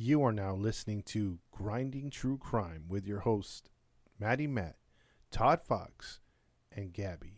You are now listening to Grinding True Crime with your host, Maddie Matt, Todd Fox, and Gabby.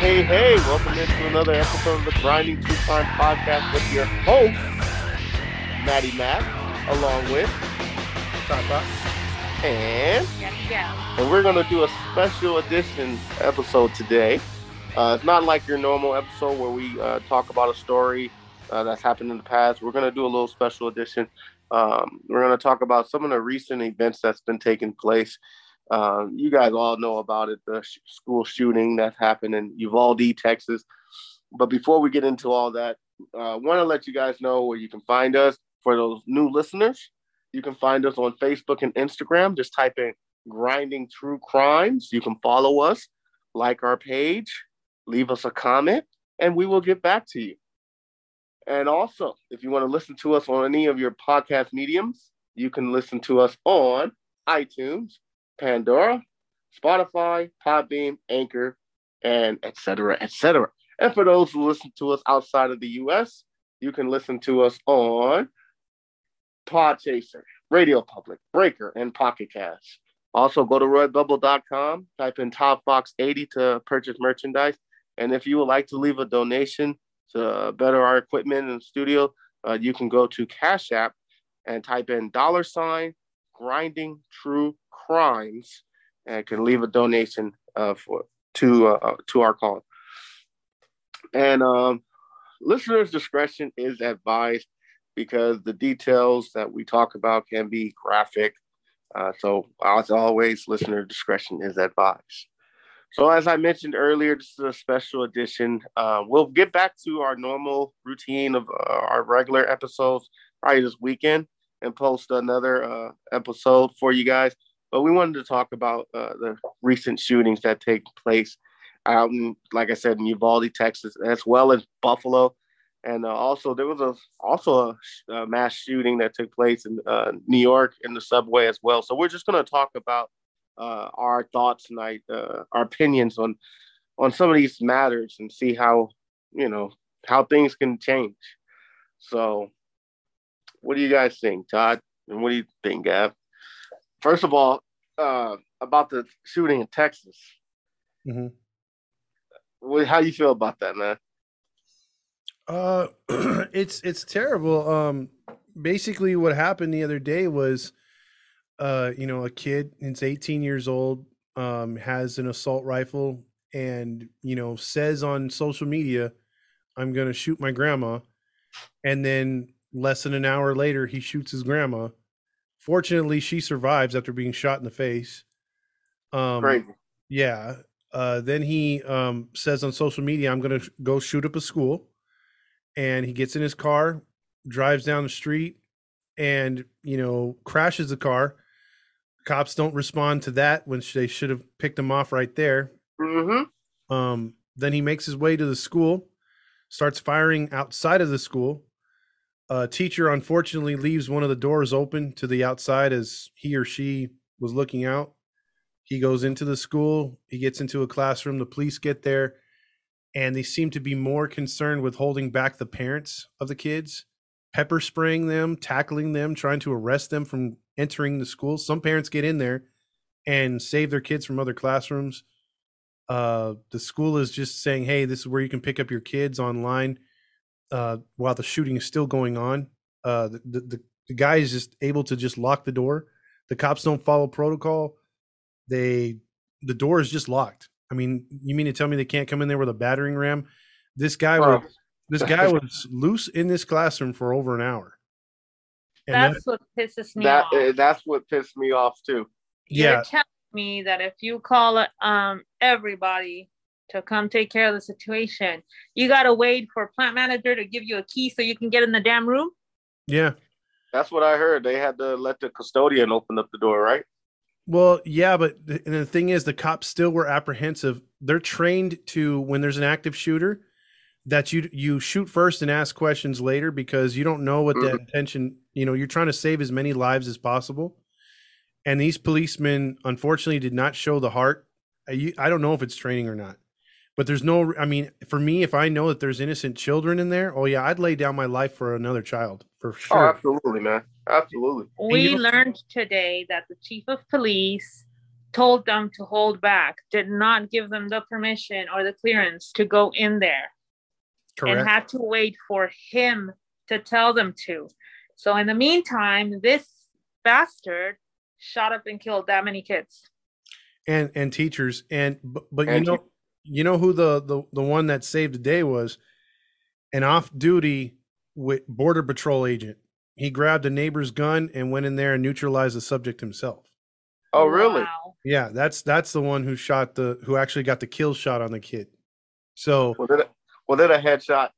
Hey, hey, hey, welcome into another episode of the Grinding True Crime Podcast with your host, Maddie Matt, along with Todd and and we're gonna do a special edition episode today. Uh, it's not like your normal episode where we uh, talk about a story uh, that's happened in the past. We're gonna do a little special edition. Um, we're gonna talk about some of the recent events that's been taking place. Um, you guys all know about it, the sh- school shooting that happened in Uvalde, Texas. But before we get into all that, I uh, want to let you guys know where you can find us. For those new listeners, you can find us on Facebook and Instagram. Just type in Grinding True Crimes. You can follow us, like our page, leave us a comment, and we will get back to you. And also, if you want to listen to us on any of your podcast mediums, you can listen to us on iTunes, Pandora, Spotify, Podbean, Anchor, and etc. cetera, et cetera. And for those who listen to us outside of the US, you can listen to us on Podchaser, Radio Public, Breaker, and Pocket Cast. Also, go to redbubble.com, type in Todd Fox 80 to purchase merchandise. And if you would like to leave a donation to better our equipment in the studio, uh, you can go to Cash App and type in dollar sign grinding true crimes and can leave a donation uh, for to uh, to our call. And um, listeners' discretion is advised because the details that we talk about can be graphic. Uh, so, as always, listener discretion is advised. So, as I mentioned earlier, this is a special edition. Uh, we'll get back to our normal routine of uh, our regular episodes probably this weekend and post another uh, episode for you guys. But we wanted to talk about uh, the recent shootings that take place out in, like I said, in Uvalde, Texas, as well as Buffalo. And uh, also, there was a also a, a mass shooting that took place in uh, New York in the subway as well. So we're just going to talk about uh, our thoughts tonight, uh, our opinions on on some of these matters, and see how you know how things can change. So, what do you guys think, Todd? And what do you think, Gab? First of all, uh, about the shooting in Texas. Mhm. What, how you feel about that, man? Uh, it's it's terrible. Um, basically, what happened the other day was, uh, you know, a kid, it's 18 years old, um, has an assault rifle, and you know, says on social media, "I'm gonna shoot my grandma," and then less than an hour later, he shoots his grandma. Fortunately, she survives after being shot in the face. Um, Crazy. yeah. Uh, then he um, says on social media, I'm going to go shoot up a school. And he gets in his car, drives down the street, and, you know, crashes the car. Cops don't respond to that when they should have picked him off right there. Mm-hmm. Um, then he makes his way to the school, starts firing outside of the school. A teacher unfortunately leaves one of the doors open to the outside as he or she was looking out. He goes into the school, he gets into a classroom, the police get there, and they seem to be more concerned with holding back the parents of the kids, pepper spraying them, tackling them, trying to arrest them from entering the school. Some parents get in there and save their kids from other classrooms uh, the school is just saying, "Hey, this is where you can pick up your kids online," uh, while the shooting is still going on. Uh, the, the the the guy is just able to just lock the door. The cops don't follow protocol. They the door is just locked. I mean, you mean to tell me they can't come in there with a battering ram? This guy Wow. was this guy was loose in this classroom for over an hour. And That's that, what pisses me That off. uh, that's what pissed me off too. Yeah. You're telling me that if you call um everybody to come take care of the situation, you gotta wait for a plant manager to give you a key so you can get in the damn room. yeah. That's what I heard. They had to let the custodian open up the door, right? Well, yeah, but the, and the thing is, the cops still were apprehensive. They're trained to when there's an active shooter that you you shoot first and ask questions later because you don't know what the Mhm. intention. You know, you're trying to save as many lives as possible. And these policemen, unfortunately, did not show the heart. I, you- I don't know if it's training or not, but there's no. I mean, for me, if I know that there's innocent children in there, oh yeah, I'd lay down my life for another child for Oh, sure. absolutely, man. Absolutely. We learned today that the chief of police told them to hold back, did not give them the permission or the clearance to go in there. Correct. and had to wait for him to tell them to. So in the meantime, this bastard shot up and killed that many kids. and and teachers and but, but you And know you know who the, the the one that saved the day was an off-duty with border patrol agent he grabbed a neighbor's gun and went in there and neutralized the subject himself Oh, really? Wow. yeah that's that's the one who shot the who actually got the kill shot on the kid so Was it a, was it a headshot?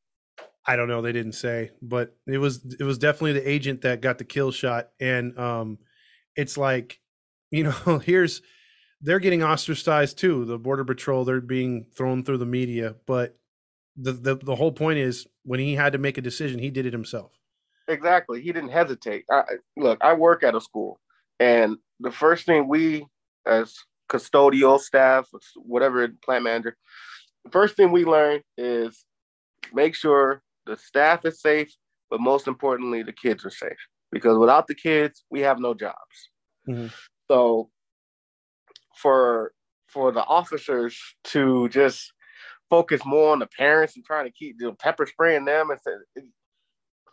I don't know. They didn't say, but it was it was definitely the agent that got the kill shot, and um, it's like, you know, here's they're getting ostracized too. The border patrol they're being thrown through the media, but the the the whole point is when he had to make a decision, he did it himself. Exactly. He didn't hesitate. I, look, I work at a school, and the first thing we, as custodial staff, whatever plant manager, the first thing we learn is make sure the staff is safe, but most importantly, the kids are safe. Because without the kids, we have no jobs. Mhm. So, for for the officers to just focus more on the parents and trying to keep you know, pepper spraying them and say,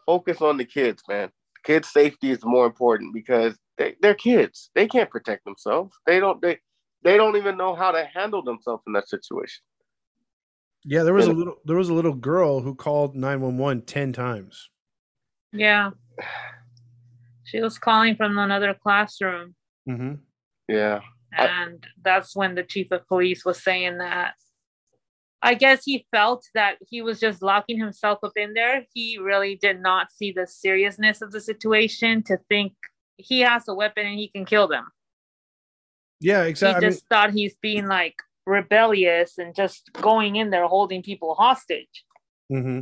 focus on the kids, man. Kids' safety is more important because they, they're kids. They can't protect themselves. They don't they they don't even know how to handle themselves in that situation. Yeah, there was a little there was a little girl who called nine one one ten times. Yeah. She was calling from another classroom, Mm-hmm. Yeah. I- and that's when the chief of police was saying that. I guess he felt that he was just locking himself up in there. He really did not see the seriousness of the situation to think he has a weapon and he can kill them. Yeah, exactly. he just thought he's being like rebellious and just going in there holding people hostage. mm-hmm.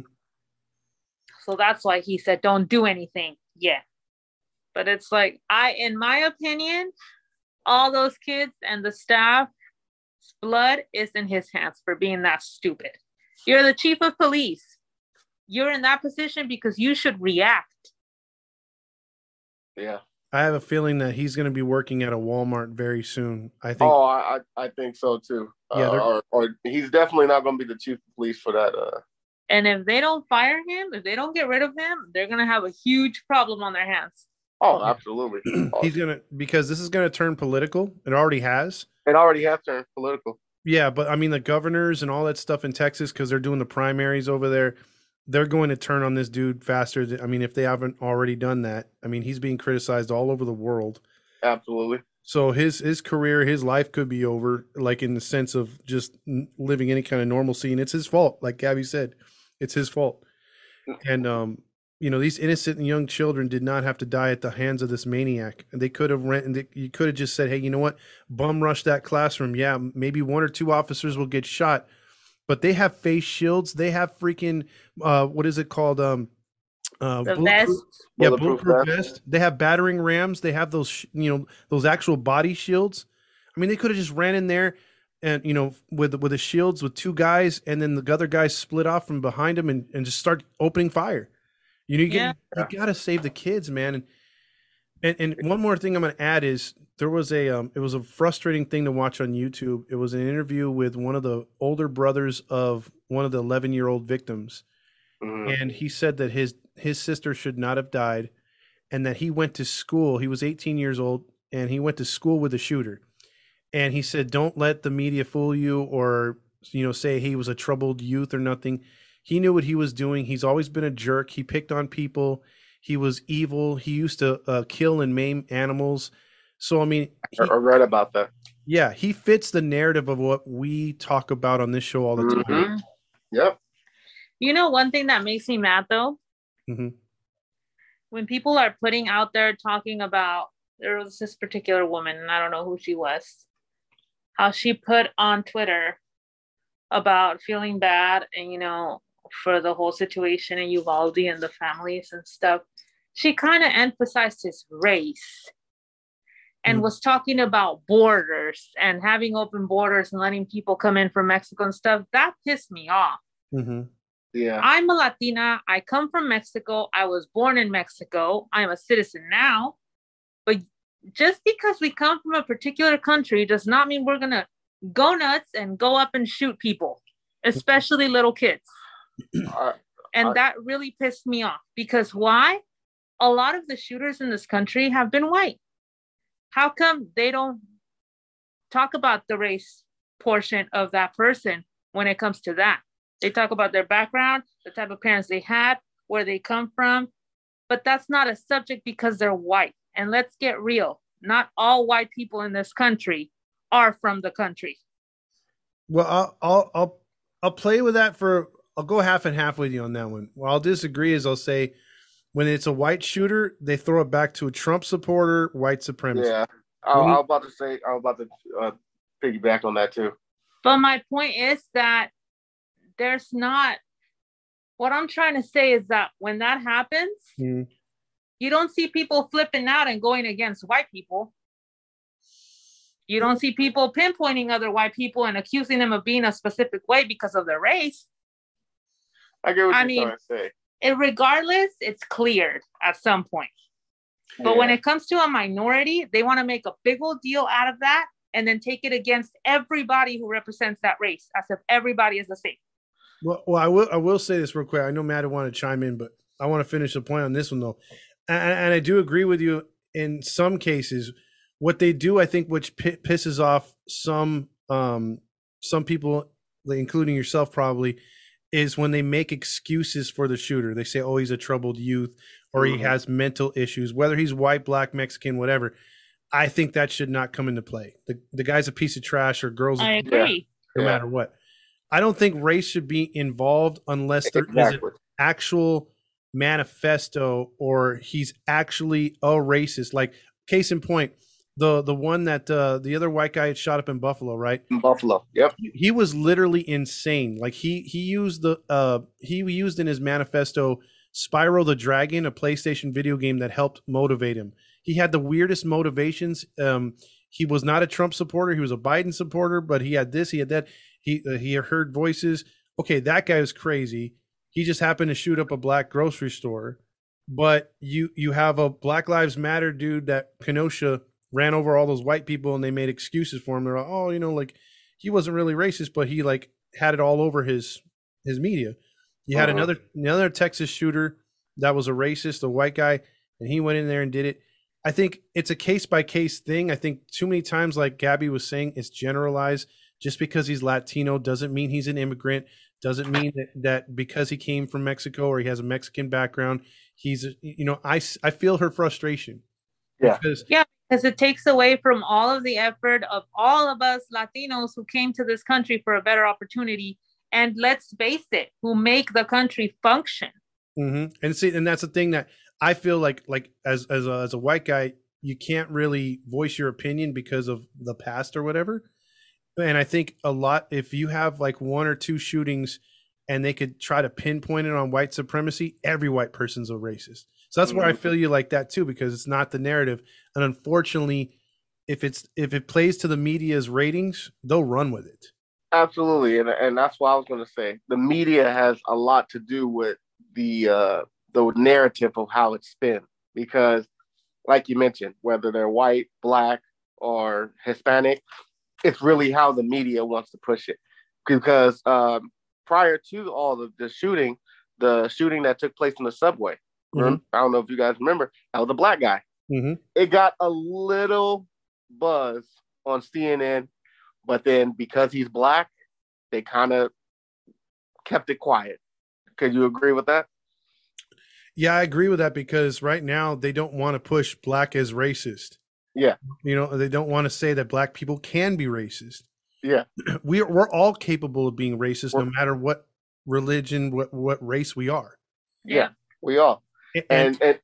So that's why he said, don't do anything yet. But it's like, I, in my opinion, all those kids and the staff's blood is in his hands for being that stupid. You're the chief of police. You're in that position because you should react. Yeah. I have a feeling that he's going to be working at a Walmart very soon. I think. Oh, I I I think so too. Yeah, Uh, or, or he's definitely not going to be the chief of police for that. Uh, And if they don't fire him, if they don't get rid of him, they're going to have a huge problem on their hands. Oh, absolutely. Oh, he's gonna because this is gonna turn political. It already has. it already has turned political. Yeah, but I mean the governors and all that stuff in Texas because they're doing the primaries over there. They're going to turn on this dude faster. th- I mean, if they haven't already done that, I mean, he's being criticized all over the world. Absolutely. So his his career, his life could be over, like in the sense of just living any kind of normalcy, and it's his fault. Like Gabby said, it's his fault. And um, you know, these innocent and young children did not have to die at the hands of this maniac. And they could have rent, and they, you could have just said, "Hey, you know what? Bum rush that classroom. Yeah, maybe one or two officers will get shot, but they have face shields. They have freaking uh, what is it called? Um, uh, The bulletproof- vest, yeah, Bulletproof bulletproof vest. vest. They have battering rams. They have those, sh- you know, those actual body shields. I mean, they could have just ran in there and you know with with the shields with two guys, and then the other guys split off from behind them and, and just start opening fire. You know, you, Yeah. get, you got to save the kids, man. And, and and one more thing I'm going to add is there was a um, it was a frustrating thing to watch on YouTube. It was an interview with one of the older brothers of one of the 11 year old victims Mhm. and he said that his his sister should not have died and that he went to school he was 18 years old and he went to school with the shooter and he said don't let the media fool you or you know say he was a troubled youth or nothing He knew what he was doing. He's always been a jerk. He picked on people. He was evil. He used to uh, kill and maim animals. So I mean, he, I read about that. yeah, he fits the narrative of what we talk about on this show all the time. Mhm. Yep. You know, one thing that makes me mad though, Mhm. when people are putting out there talking about there was this particular woman, and I don't know who she was, how she put on Twitter about feeling bad and you know for the whole situation in Uvalde and the families and stuff. She kind of emphasized his race and Mm. was talking about borders and having open borders and letting people come in from Mexico and stuff. That pissed me off. Mhm. Yeah. I'm a Latina. I come from Mexico. I was born in Mexico. I'm a citizen now. But just because we come from a particular country does not mean we're going to go nuts and go up and shoot people, especially little kids. And I- that really pissed me off because why? A lot of the shooters in this country have been white. How come they don't talk about the race portion of that person when it comes to that? They talk about their background, the type of parents they had, where they come from, but that's not a subject because they're white. And let's get real not all white people in this country are from the country. Well, I'll, I'll I'll I'll play with that for. I'll go half and half with you on that one. Well, I'll disagree. Is I'll say when it's a white shooter, they throw it back to a Trump supporter, white supremacy. yeah. I, When I was about to say. I was about to uh, piggyback on that too. But my point is that there's not, what I'm trying to say is that when that happens, Mhm. you don't see people flipping out and going against white people. You don't see people pinpointing other white people and accusing them of being a specific way because of their race. I get what I you're mean, trying to say. It, regardless, it's cleared at some point. But when it comes to a minority, they want to make a big old deal out of that and then take it against everybody who represents that race as if everybody is the same. Well, well, I will. I will say this real quick. I know Matt want to chime in, but I want to finish the point on this one though, and, and I do agree with you in some cases. What they do, I think, which pi pisses off some um, some people, including yourself, probably, is when they make excuses for the shooter. They say, "Oh, he's a troubled youth," or he Mhm. has mental issues, whether he's white, black, Mexican, whatever. I think that should not come into play. The the guy's a piece of trash, or girls. I a agree. no Yeah. matter what. I don't think race should be involved unless there is Exactly. an actual manifesto or he's actually a racist. Like case in point, the the one that uh, the other white guy had shot up in Buffalo, right? In Buffalo. Yep. He- He was literally insane. Like he he used the uh he used in his manifesto Spyro the Dragon, a PlayStation video game that helped motivate him. He had the weirdest motivations. Um, he was not a Trump supporter. He was a Biden supporter, but he had this, he had that. He uh, he heard voices. Okay, that guy is crazy. He just happened to shoot up a black grocery store. But you you have a Black Lives Matter dude that Kenosha ran over all those white people and they made excuses for him. They're like, oh, you know, like he wasn't really racist, but he like had it all over his his media. You had Uh-huh. another another Texas shooter that was a racist, a white guy, and he went in there and did it. I think it's a case by case thing. I think too many times, like Gabby was saying, it's generalized. Just because he's Latino doesn't mean he's an immigrant. Doesn't mean that, that because he came from Mexico or he has a Mexican background, he's you know I I feel her frustration. Yeah. Because because it takes away from all of the effort of all of us Latinos who came to this country for a better opportunity. And let's face it, who make the country function. hmm And see, and that's the thing that I feel like, like as as a, as a white guy, you can't really voice your opinion because of the past or whatever. And I think a lot if you have like one or two shootings, and they could try to pinpoint it on white supremacy, every white person's a racist. So that's where I Mhm. feel you like that too, because it's not the narrative. And unfortunately, if it's if it plays to the media's ratings, they'll run with it. Absolutely, and and that's what I was going to say. The media has a lot to do with the uh, the narrative of how it's spin because, like you mentioned, whether they're white, black, or Hispanic, it's really how the media wants to push it. Because um, prior to all of the shooting, the shooting that took place in the subway, remember- I don't know if you guys remember, that was a black guy. Mm-hmm. It got a little buzz on CNN, but then because he's black, they kind of kept it quiet. Could you agree with that? Yeah, I agree with that because right now they don't want to push black as racist. Yeah. You know, they don't want to say that black people can be racist. Yeah. We are, we're all capable of being racist no We're- matter what religion, what what race we are. Yeah. We are. And, And and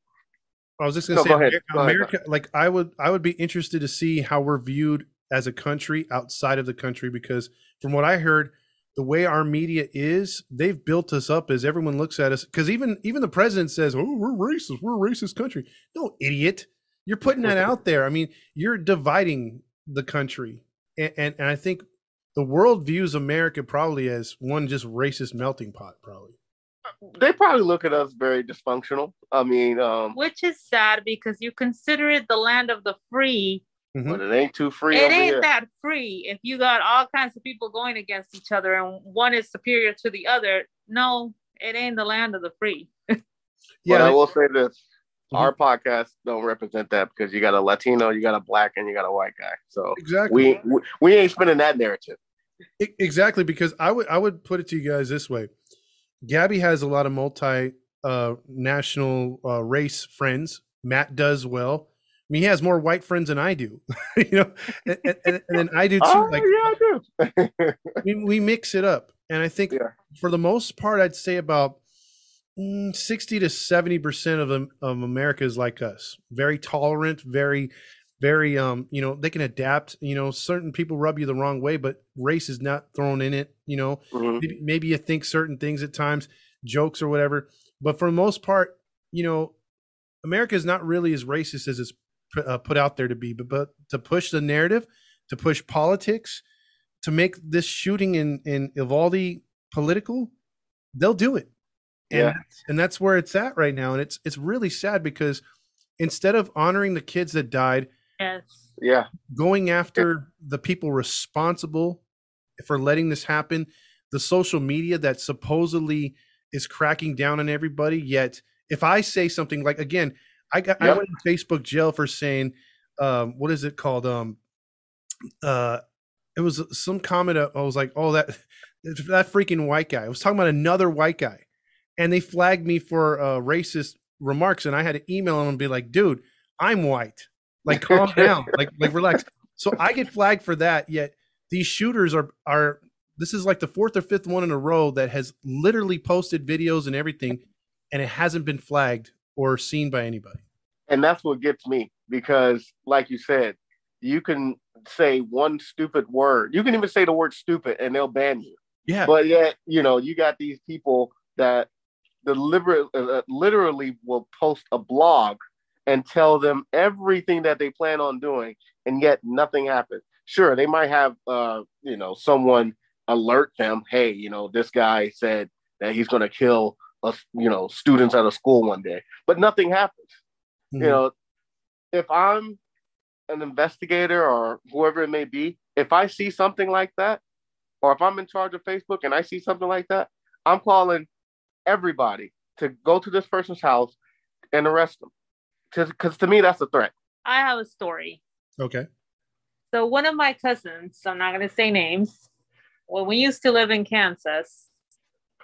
I was just gonna No, say go ahead. Amer- Go ahead, America like I would I would be interested to see how we're viewed as a country outside of the country because from what I heard the way our media is, they've built us up as everyone looks at us. Because even even the president says, "Oh, we're racist. We're a racist country." No, idiot. You're putting that out there. I mean, you're dividing the country, and, and and I think the world views America probably as one just racist melting pot. Probably. They probably look at us very dysfunctional. I mean, um, Which is sad because you consider it the land of the free. Mhm. but it ain't too free it over ain't here. that free if you got all kinds of people going against each other and one is superior to the other. No, it ain't the land of the free. But Yeah, I will say this: Mhm. our podcast don't represent that because you got a Latino, you got a black, and you got a white guy. So exactly. we we, we ain't spinning that narrative. Exactly, because I would I would put it to you guys this way: Gabby has a lot of multi uh, national uh, race friends. Matt does well. I mean, he has more white friends than I do, you know, and, and, and then I do too. Oh, like yeah, I do. we, we mix it up, and I think Yeah. for the most part, I'd say about mm, sixty to seventy percent of of America is like us. Very tolerant, very, very um, you know, they can adapt. You know, certain people rub you the wrong way, but race is not thrown in it. You know, Mhm. maybe, maybe you think certain things at times, jokes or whatever. But for the most part, you know, America is not really as racist as it's uh, put out there to be. But, but to push the narrative, to push politics, to make this shooting in in Uvalde political, they'll do it. And Yeah. and that's where it's at right now. And it's it's really sad because instead of honoring the kids that died, Yes. Yeah, going after the people responsible for letting this happen, the social media that supposedly is cracking down on everybody. Yet, if I say something like, again, I got I went in Facebook jail for saying, um, what is it called? Um, uh, it was some comment. I was like, oh, that that freaking white guy. I was talking about another white guy, and they flagged me for uh, racist remarks, and I had to email them and be like, dude, I'm white. Like, calm down. Like, like relax. So I get flagged for that. Yet these shooters are are. This is like the fourth or fifth one in a row that has literally posted videos and everything, and it hasn't been flagged or seen by anybody. and that's what gets me because, like you said, you can say one stupid word. You can even say the word stupid, and they'll ban you. Yeah, But yet, you know, you got these people that deliberate, uh, literally will post a blog and tell them everything that they plan on doing, and yet nothing happens. Sure, they might have, uh, you know, someone alert them, hey, you know, this guy said that he's going to kill us, you know, students at a school one day, but nothing happens. Mhm. You know, if I'm an investigator or whoever it may be, if I see something like that, or if I'm in charge of Facebook and I see something like that, I'm calling everybody to go to this person's house and arrest them. Because to me, that's a threat. I have a story. okay. So one of my cousins, I'm not gonna say names. When we used to live in Kansas,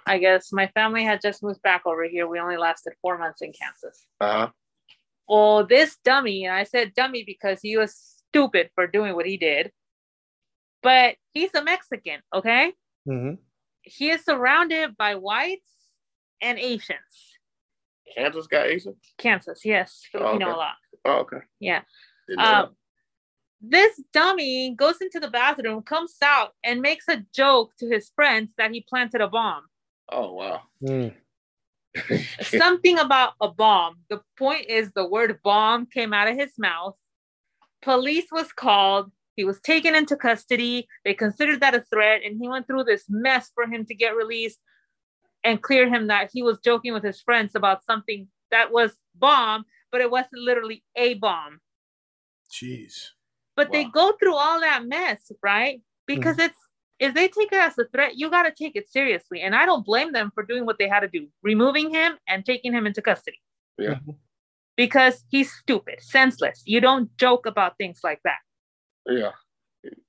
I guess my family had just moved back over here. We only lasted four months in Kansas. Uh-huh. Well, this dummy, and I said dummy because he was stupid for doing what he did, but he's a Mexican, okay? hmm He is surrounded by whites and Asians. Kansas got Asian? Kansas, yes, Filipino okay. a lot. Oh, okay. Yeah. Um, this dummy goes into the bathroom, comes out, and makes a joke to his friends that he planted a bomb. oh, wow. Mm. Something about a bomb. The point is, the word bomb came out of his mouth. Police was called. He was taken into custody. They considered that a threat, and he went through this mess for him to get released and clear him that he was joking with his friends about something that was bomb, but it wasn't literally a bomb. Jeez. But they go through all that mess, right? Because mm-hmm. it's if they take it as a threat, you got to take it seriously. And I don't blame them for doing what they had to do, removing him and taking him into custody. Yeah. Mm-hmm. Because he's stupid, senseless. You don't joke about things like that. Yeah.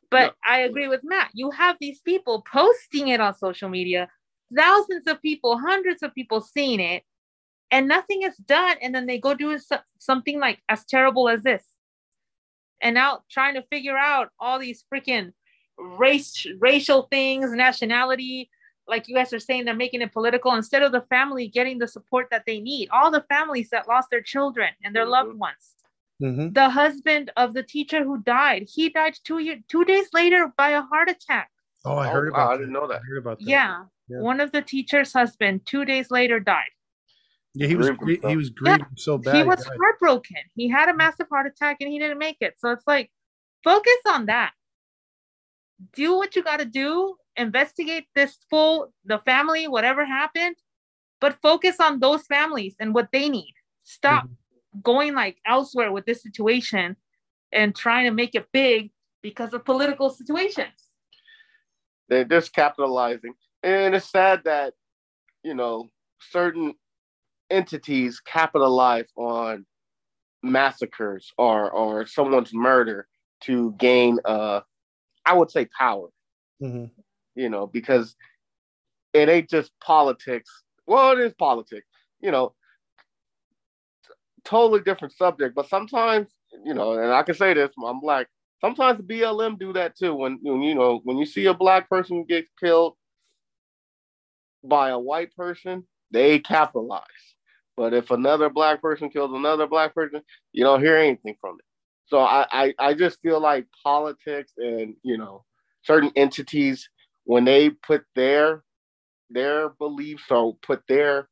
But I agree with Matt. You have these people posting it on social media, thousands of people, hundreds of people seeing it, and nothing is done. And then they go do something like as terrible as this. And now trying to figure out all these freaking race, racial things, nationality, like you guys are saying, they're making it political instead of the family getting the support that they need. All the families that lost their children and their mm-hmm. loved ones. Mm-hmm. The husband of the teacher who died, he died two year, two days later by a heart attack. Oh, I heard oh, about. Wow, I didn't know that. I heard about that. Yeah. Yeah. one of the teacher's husband, two days later, died. Yeah, he was he was grieving yeah. so bad. He was he heartbroken. He had a massive heart attack and he didn't make it. So it's like, focus on that. Do what you got to do. Investigate this full the family, whatever happened, but focus on those families and what they need. Stop mm-hmm. going like elsewhere with this situation and trying to make it big because of political situations. They're just capitalizing, and it's sad that you know certain entities capitalize on massacres or or someone's murder to gain uh I would say power. Mm-hmm. You know, because it ain't just politics. Well, it is politics. You know, totally different subject. But sometimes, you know, and I can say this, I'm black. Sometimes the BLM do that too. When, when you know, when you see a black person get killed by a white person, they capitalize. But if another black person kills another black person, you don't hear anything from it. So I, I, I just feel like politics and you know certain entities when they put their their beliefs or put their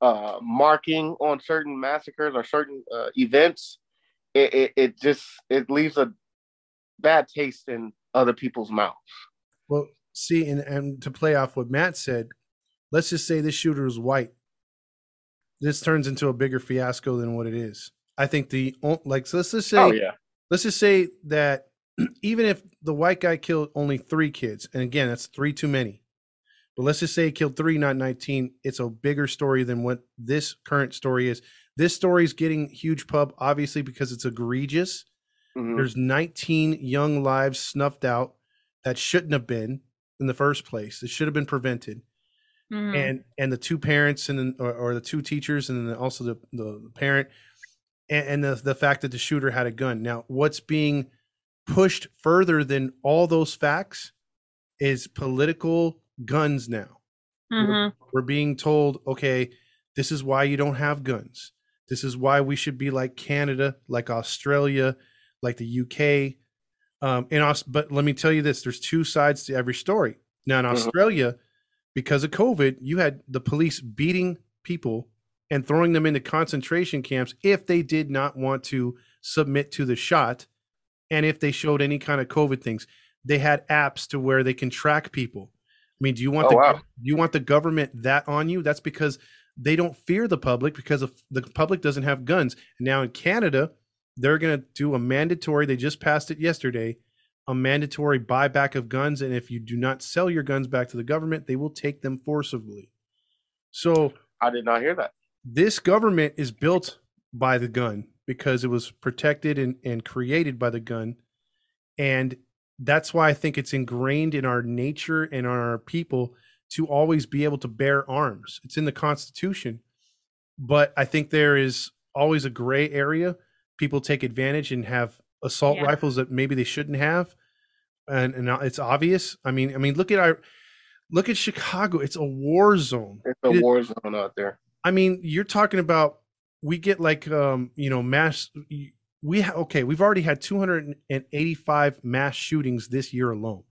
uh, marking on certain massacres or certain uh, events, it, it, it just it leaves a bad taste in other people's mouths. Well, see, and, and to play off what Matt said, let's just say this shooter is white this turns into a bigger fiasco than what it is. I think the like so let's just say oh, yeah. let's just say that even if the white guy killed only three kids, and again that's three too many, but let's just say he killed three, not nineteen. It's a bigger story than what this current story is. This story is getting huge pub, obviously because it's egregious. Mm-hmm. There's 19 young lives snuffed out that shouldn't have been in the first place. It should have been prevented mm-hmm. and and the two parents and or, or, the two teachers and then also the the parent and, and the the fact that the shooter had a gun. Now, what's being pushed further than all those facts is political guns now. Mm-hmm. We're, we're being told, okay, this is why you don't have guns. This is why we should be like Canada, like Australia, like the UK. Um, in Aus- but let me tell you this: there's two sides to every story. Now in mm-hmm. Because of COVID, you had the police beating people and throwing them into concentration camps if they did not want to submit to the shot and if they showed any kind of COVID things. They had apps to where they can track people. I mean, do you want oh, the wow. do you want the government that on you? That's because they don't fear the public because the public doesn't have guns. And now in Canada, they're going to do a mandatory. They just passed it yesterday a mandatory buyback of guns, and if you do not sell your guns back to the government, they will take them forcibly. So I did not hear that. This government is built by the gun because it was protected and, and created by the gun. And that's why I think it's ingrained in our nature and our people to always be able to bear arms. It's in the Constitution. But I think there is always a gray area. People take advantage and have assault yeah. rifles that maybe they shouldn't have, and and it's obvious. I mean, I mean, look at our look at Chicago. It's a war zone. It's a it, war zone out there. I mean, you're talking about we get like um you know mass. We ha- okay, we've already had 285 mass shootings this year alone,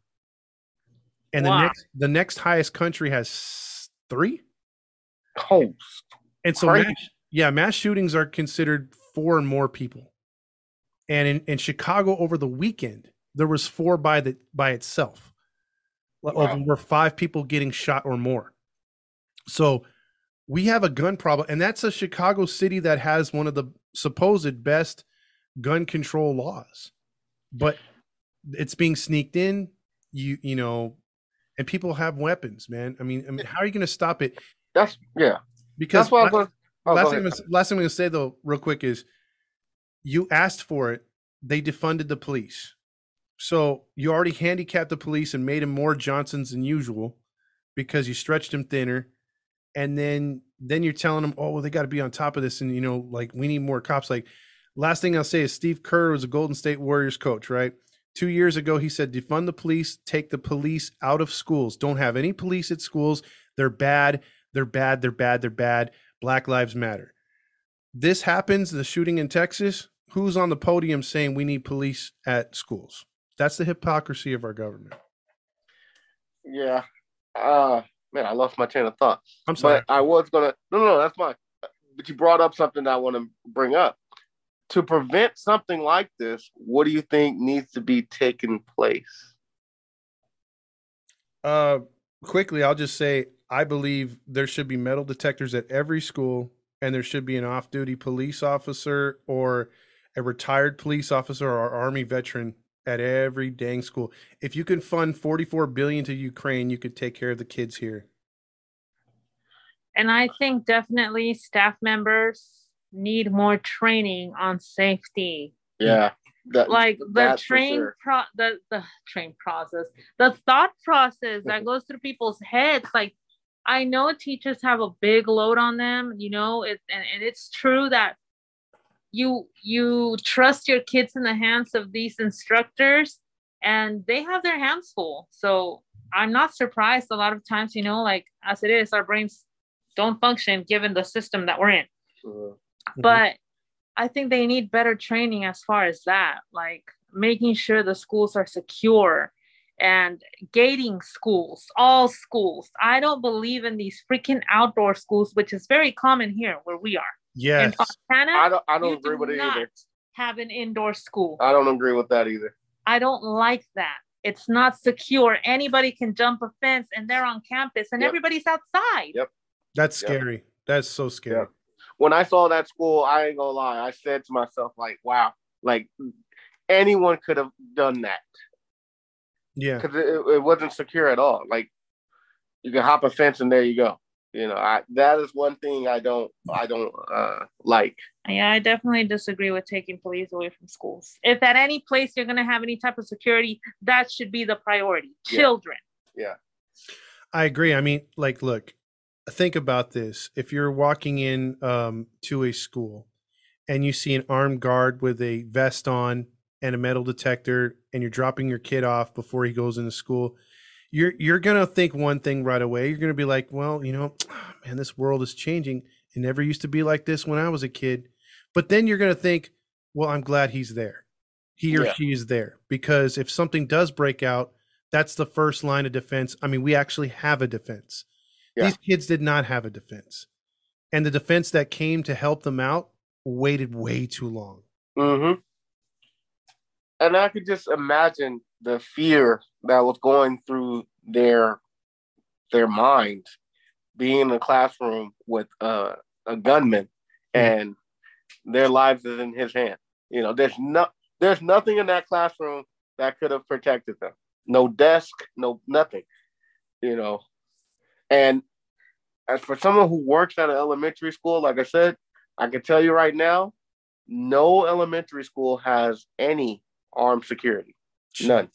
and wow. the next the next highest country has three. Oh, and so mass, yeah, mass shootings are considered four and more people and in, in Chicago over the weekend there was four by the by itself. Wow. Over five people getting shot or more. So we have a gun problem, and that's a Chicago city that has one of the supposed best gun control laws, but it's being sneaked in. You you know, and people have weapons, man. I mean, I mean, how are you going to stop it? That's yeah. Because that's what last, oh, last, thing, last thing I'm going to say though, real quick is you asked for it, they defunded the police. So you already handicapped the police and made them more Johnsons than usual. because you stretched him thinner, and then then you're telling them, oh well, they got to be on top of this, and you know, like we need more cops. Like last thing I'll say is Steve Kerr was a Golden State Warriors coach, right? Two years ago, he said, defund the police, take the police out of schools. Don't have any police at schools. They're bad. They're bad. They're bad. They're bad. Black Lives Matter. This happens, the shooting in Texas. Who's on the podium saying we need police at schools? That's the hypocrisy of our government. Yeah. Uh man, I lost my train of thought. I'm sorry. But I was gonna no no, no that's fine. But you brought up something that I want to bring up. To prevent something like this, what do you think needs to be taken place? Uh quickly, I'll just say I believe there should be metal detectors at every school, and there should be an off duty police officer or a retired police officer or army veteran at every dang school. If you can fund 44 billion to Ukraine, you could take care of the kids here. And I think definitely staff members need more training on safety. Yeah. That, like the train sure. pro the the train process the thought process that goes through people's heads like i know teachers have a big load on them you know it and, and it's true that you you trust your kids in the hands of these instructors and they have their hands full so i'm not surprised a lot of times you know like as it is our brains don't function given the system that we're in Mhm. but I think they need better training as far as that, like making sure the schools are secure and gating schools, all schools. I don't believe in these freaking outdoor schools, which is very common here where we are. Yes. In Fontana, I don't I don't you agree do with it not either. have an indoor school. I don't agree with that either. I don't like that. It's not secure. Anybody can jump a fence and they're on campus and Yep. everybody's outside. Yep. That's Yeah. scary. That's so scary. Yeah. When I saw that school, I ain't gonna lie. I said to myself, like, wow, like anyone could have done that. Yeah. because it, it wasn't secure at all. Like you can hop a fence and there you go. You know, I that is one thing I don't I don't uh like. Yeah, I definitely disagree with taking police away from schools. If at any place you're going to have any type of security, that should be the priority. Children yeah. Children. I agree. I mean, like, look, think about this. If you're walking in um, to a school and you see an armed guard with a vest on and a metal detector, and you're dropping your kid off before he goes into school, you're you're gonna think one thing right away. You're gonna be like, well, you know, man, this world is changing. It never used to be like this when I was a kid. But then you're gonna think, well, I'm glad he's there. He or Yeah. she is there because if something does break out, that's the first line of defense. I mean, we actually have a defense. Yeah. These kids did not have a defense. And the defense that came to help them out waited way too long. Mm-hmm. And I could just imagine the fear that was going through their their mind, being in a classroom with uh, a gunman, and their lives is in his hand. You know, there's no there's nothing in that classroom that could have protected them. No desk, no nothing. You know, and as for someone who works at an elementary school, like I said, I can tell you right now, no elementary school has any armed security. None.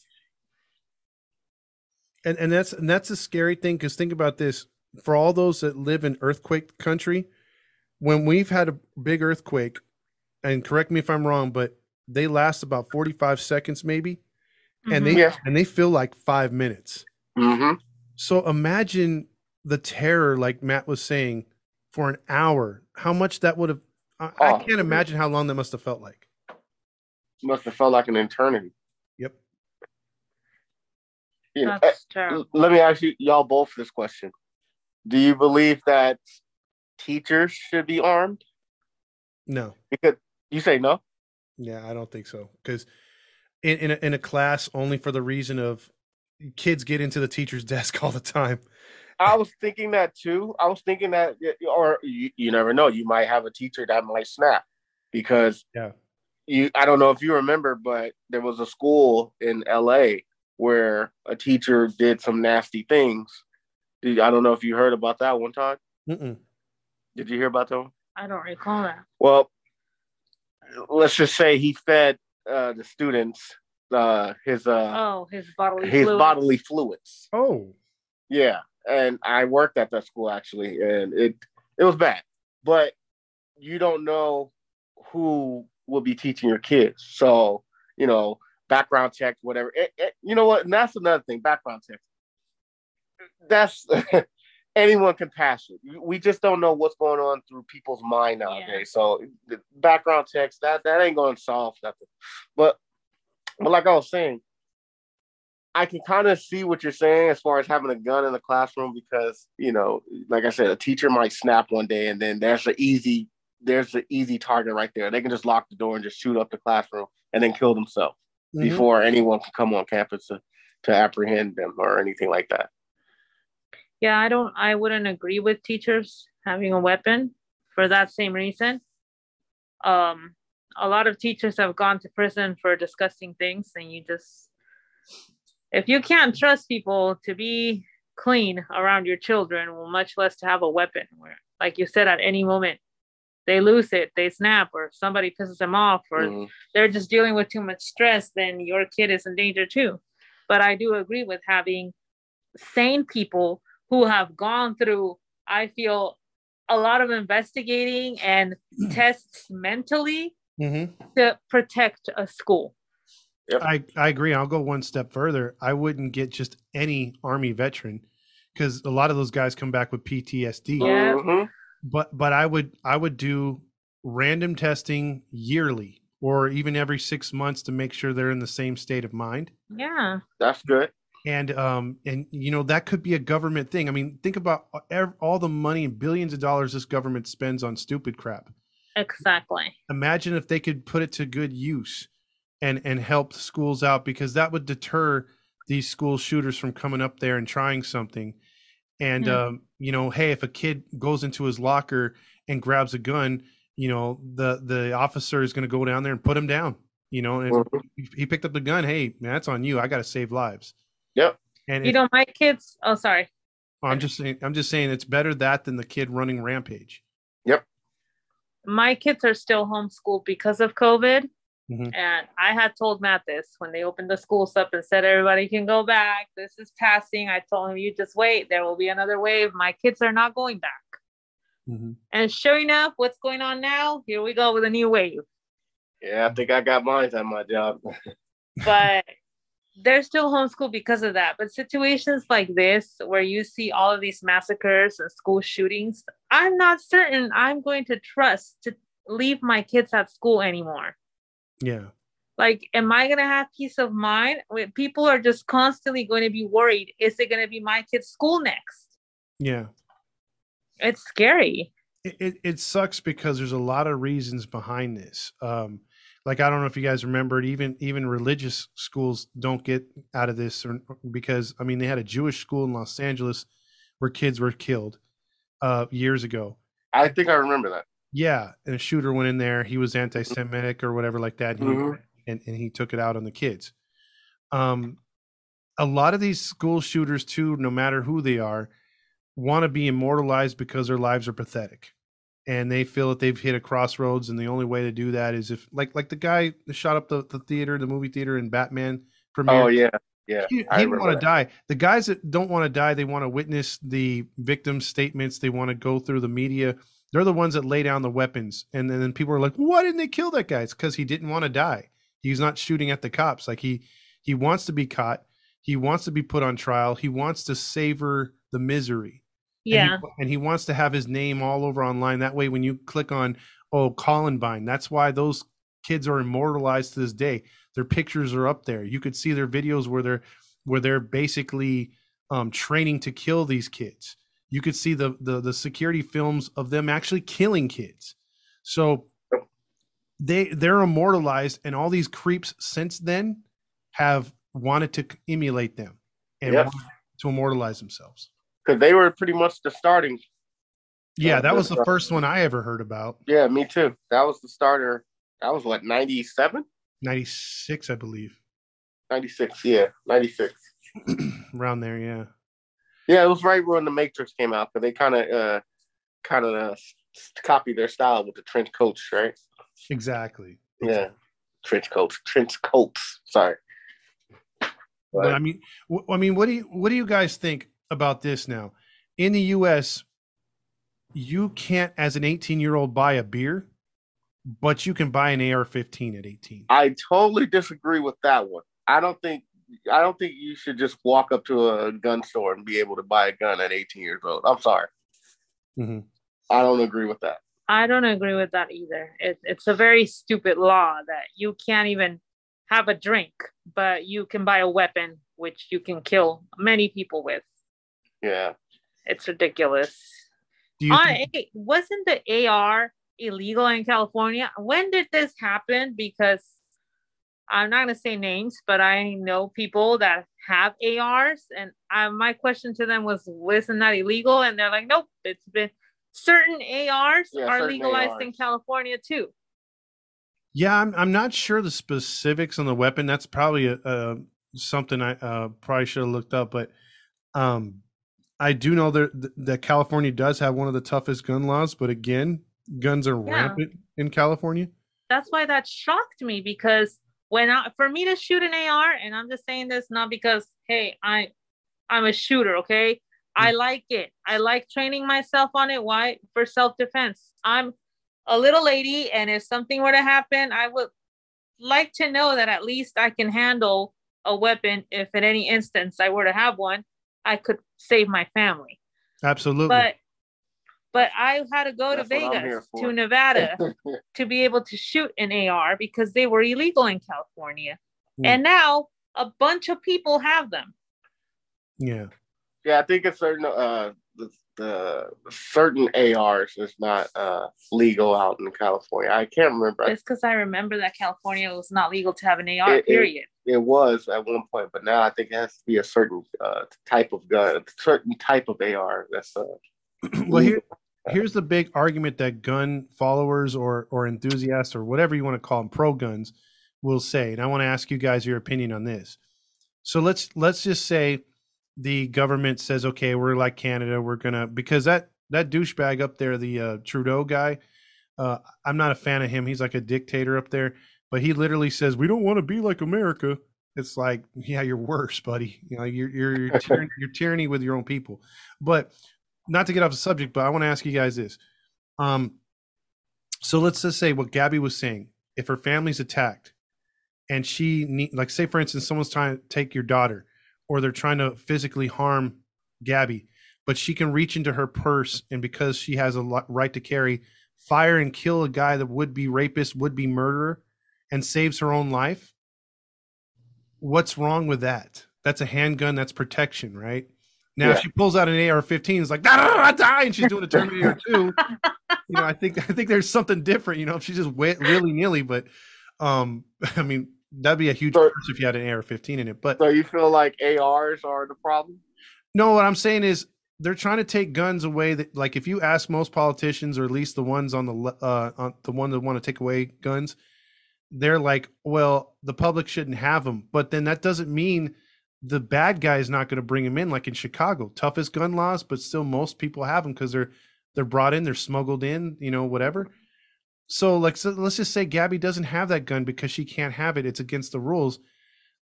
And and that's and that's a scary thing because think about this. For all those that live in earthquake country, when we've had a big earthquake, and correct me if I'm wrong, but they last about 45 seconds maybe, and they Mhm. Yeah. and they feel like five minutes. Mm-hmm. So imagine the terror, like Matt was saying, for an hour. How much that would have. I, I Oh, can't imagine how long that must have felt like. Must have felt like an eternity. Yep. You know, That's terrible. let me ask you, y'all both this question. Do you believe that teachers should be armed? No. Because you say no. Yeah, I don't think so. Because in in a, in a class, only for the reason of kids get into the teacher's desk all the time. I was thinking that too. I was thinking that, or you, you never know. You might have a teacher that might snap because Yeah. You. I don't know if you remember, but there was a school in L.A. where a teacher did some nasty things. Did, I don't know if you heard about that one time. Mm-mm. Did you hear about that one? I don't recall that. Well, let's just say he fed uh, the students uh, his uh, Oh, his bodily his fluids. bodily fluids. Oh, Yeah, and I worked at that school actually, and it it was bad. But you don't know who will be teaching your kids, so you know background checks, whatever. It, it, you know what? And that's another thing. Background checks. That's anyone can pass it. We just don't know what's going on through people's mind nowadays. Yeah. So the background checks that that ain't going to solve nothing. But but like I was saying, I can kind of see what you're saying as far as having a gun in the classroom because you know, like I said, a teacher might snap one day and then there's an easy there's an easy target right there. They can just lock the door and just shoot up the classroom and then kill themselves mm-hmm. before anyone can come on campus to, to apprehend them or anything like that. Yeah, I don't I wouldn't agree with teachers having a weapon for that same reason. Um a lot of teachers have gone to prison for discussing things and you just if you can't trust people to be clean around your children well much less to have a weapon where like you said at any moment they lose it they snap or somebody pisses them off or mm-hmm. they're just dealing with too much stress then your kid is in danger too but i do agree with having sane people who have gone through i feel a lot of investigating and tests mentally mm-hmm. to protect a school. Yep. I, I agree. I'll go one step further. I wouldn't get just any army veteran because a lot of those guys come back with PTSD. Yeah. But but I would I would do random testing yearly or even every six months to make sure they're in the same state of mind. Yeah. That's good. And um and you know that could be a government thing. I mean, think about all the money and billions of dollars this government spends on stupid crap. Exactly. Imagine if they could put it to good use and and help schools out because that would deter these school shooters from coming up there and trying something. And mm. um, you know, hey, if a kid goes into his locker and grabs a gun, you know, the the officer is going to go down there and put him down. You know, and mm-hmm. he picked up the gun. Hey, man, that's on you. I got to save lives. Yep. And you if, know, my kids. Oh, sorry. I'm just saying. I'm just saying it's better that than the kid running rampage. Yep my kids are still homeschooled because of COVID. Mm-hmm. And I had told Matt this when they opened the schools up and said everybody can go back. This is passing. I told him, you just wait. There will be another wave. My kids are not going back. Mm-hmm. And sure enough, what's going on now? Here we go with a new wave. Yeah, I think I got mine on my job. but they're still homeschooled because of that. But situations like this, where you see all of these massacres and school shootings, I'm not certain I'm going to trust to leave my kids at school anymore. Yeah. Like, am I going to have peace of mind? When people are just constantly going to be worried, is it going to be my kid's school next? Yeah. It's scary. It, it, it sucks because there's a lot of reasons behind this. Um, like I don't know if you guys remember it, even even religious schools don't get out of this or, because I mean they had a Jewish school in Los Angeles where kids were killed uh years ago. I think I remember that. Yeah, and a shooter went in there. He was anti-Semitic or whatever like that. And, mm-hmm. he, and, and he took it out on the kids. Um, a lot of these school shooters too, no matter who they are, want to be immortalized because their lives are pathetic and they feel that they've hit a crossroads and the only way to do that is if like like the guy that shot up the, the theater the movie theater in batman premiere oh yeah yeah he, he didn't want to die the guys that don't want to die they want to witness the victim statements they want to go through the media they're the ones that lay down the weapons and, and then people are like why didn't they kill that guy it's because he didn't want to die he's not shooting at the cops like he he wants to be caught he wants to be put on trial he wants to savor the misery yeah. And he, and he, wants to have his name all over online. That way, when you click on, oh, Columbine, that's why those kids are immortalized to this day. Their pictures are up there. You could see their videos where they're where they're basically um, training to kill these kids. You could see the, the the security films of them actually killing kids. So they they're immortalized, and all these creeps since then have wanted to emulate them and yep. to immortalize themselves because they were pretty much the starting. Yeah, that was the uh, first one I ever heard about. Yeah, me too. That was the starter. That was what ninety seven. 96 i believe 96 yeah 96 around there yeah yeah it was right when the matrix came out but they kind of uh kind of uh, copied their style with the trench coats right exactly yeah trench coats trench coats sorry but, but i mean w- i mean what do you what do you guys think about this now. in the U.S., you can't, as an 18 year old, buy a beer, but you can buy an AR-15 at 18. I totally disagree with that one. I don't think I don't think you should just walk up to a gun store and be able to buy a gun at 18 years old. I'm sorry. Mhm. I don't agree with that. I don't agree with that either. It, it's a very stupid law that you can't even have a drink, but you can buy a weapon which you can kill many people with. Yeah. It's ridiculous. Do you On think- A- wasn't the AR illegal in California? When did this happen? Because I'm not gonna say names, but I know people that have ARs, and I, my question to them was, "Wasn't that illegal?" And they're like, "Nope, it's been certain ARs Yeah, are certain legalized in California too." Yeah, I'm I'm not sure the specifics on the weapon. That's probably a, a something I uh, probably should have looked up, but um, I do know that that California does have one of the toughest gun laws. But again, guns are Yeah. rampant in California. that's why that shocked me because when I for me to shoot an AR, and I'm just saying this not because hey, I I'm a shooter, okay? I mm. like it. I like training myself on it. Why? For self-defense. I'm a little lady, and if something were to happen, I would like to know that at least I can handle a weapon if at any instance I were to have one, I could save my family. Absolutely. But but I had to go That's to what I'm here Vegas to Nevada to be able to shoot an AR because they were illegal in California. Hmm. And now a bunch of people have them. yeah. Yeah, I think it's certain uh the, the certain ARs is not uh legal out in California. I can't remember. It's because I remember that California was not legal to have an AR, It- it- period. it was at one point, but now I think it has to be a certain uh, type of gun, a certain type of AR. That's uh, well, here here's the big argument that gun followers or or enthusiasts or whatever you want to call them, pro guns, will say. And I want to ask you guys your opinion on this. So let's let's just say the government says, okay, we're like Canada, we're gonna because that that douchebag up there, the uh, Trudeau guy, uh, I'm not a fan of him. He's like a dictator up there, but he literally says we don't want to be like America. It's like, yeah, you're worse, buddy. You know, you're you're you're, tyranny, you're tyranny with your own people. But not to get off the subject, but I want to ask you guys this. Um, so let's just say what Gabby was saying. If her family's attacked, and she need, like, say for instance, someone's trying to take your daughter, or they're trying to physically harm Gabby, but she can reach into her purse, and because she has a right to carry, fire and kill a guy that would be rapist, would be murderer, and saves her own life. What's wrong with that? That's a handgun. That's protection, right? Now, if she pulls out an AR-15, it's like da, da, da, da, and she's doing a Terminator 2. You know, I think I think there's something different. You know, if she's just willy nilly, but um, I mean, that'd be a huge So- if you had an AR-15 in it. But so you feel like ARs are the problem? no, what I'm saying is they're trying to take guns away. That like if you ask most politicians, or at least the ones on the uh, on the one that want to take away guns, they're like, well, the public shouldn't have them. But then that doesn't mean the bad guy is not going to bring him in. Like in Chicago, toughest gun laws, but still most people have them because they're they're brought in, they're smuggled in, you know, whatever. So like, so let's just say Gabby doesn't have that gun because she can't have it. It's against the rules.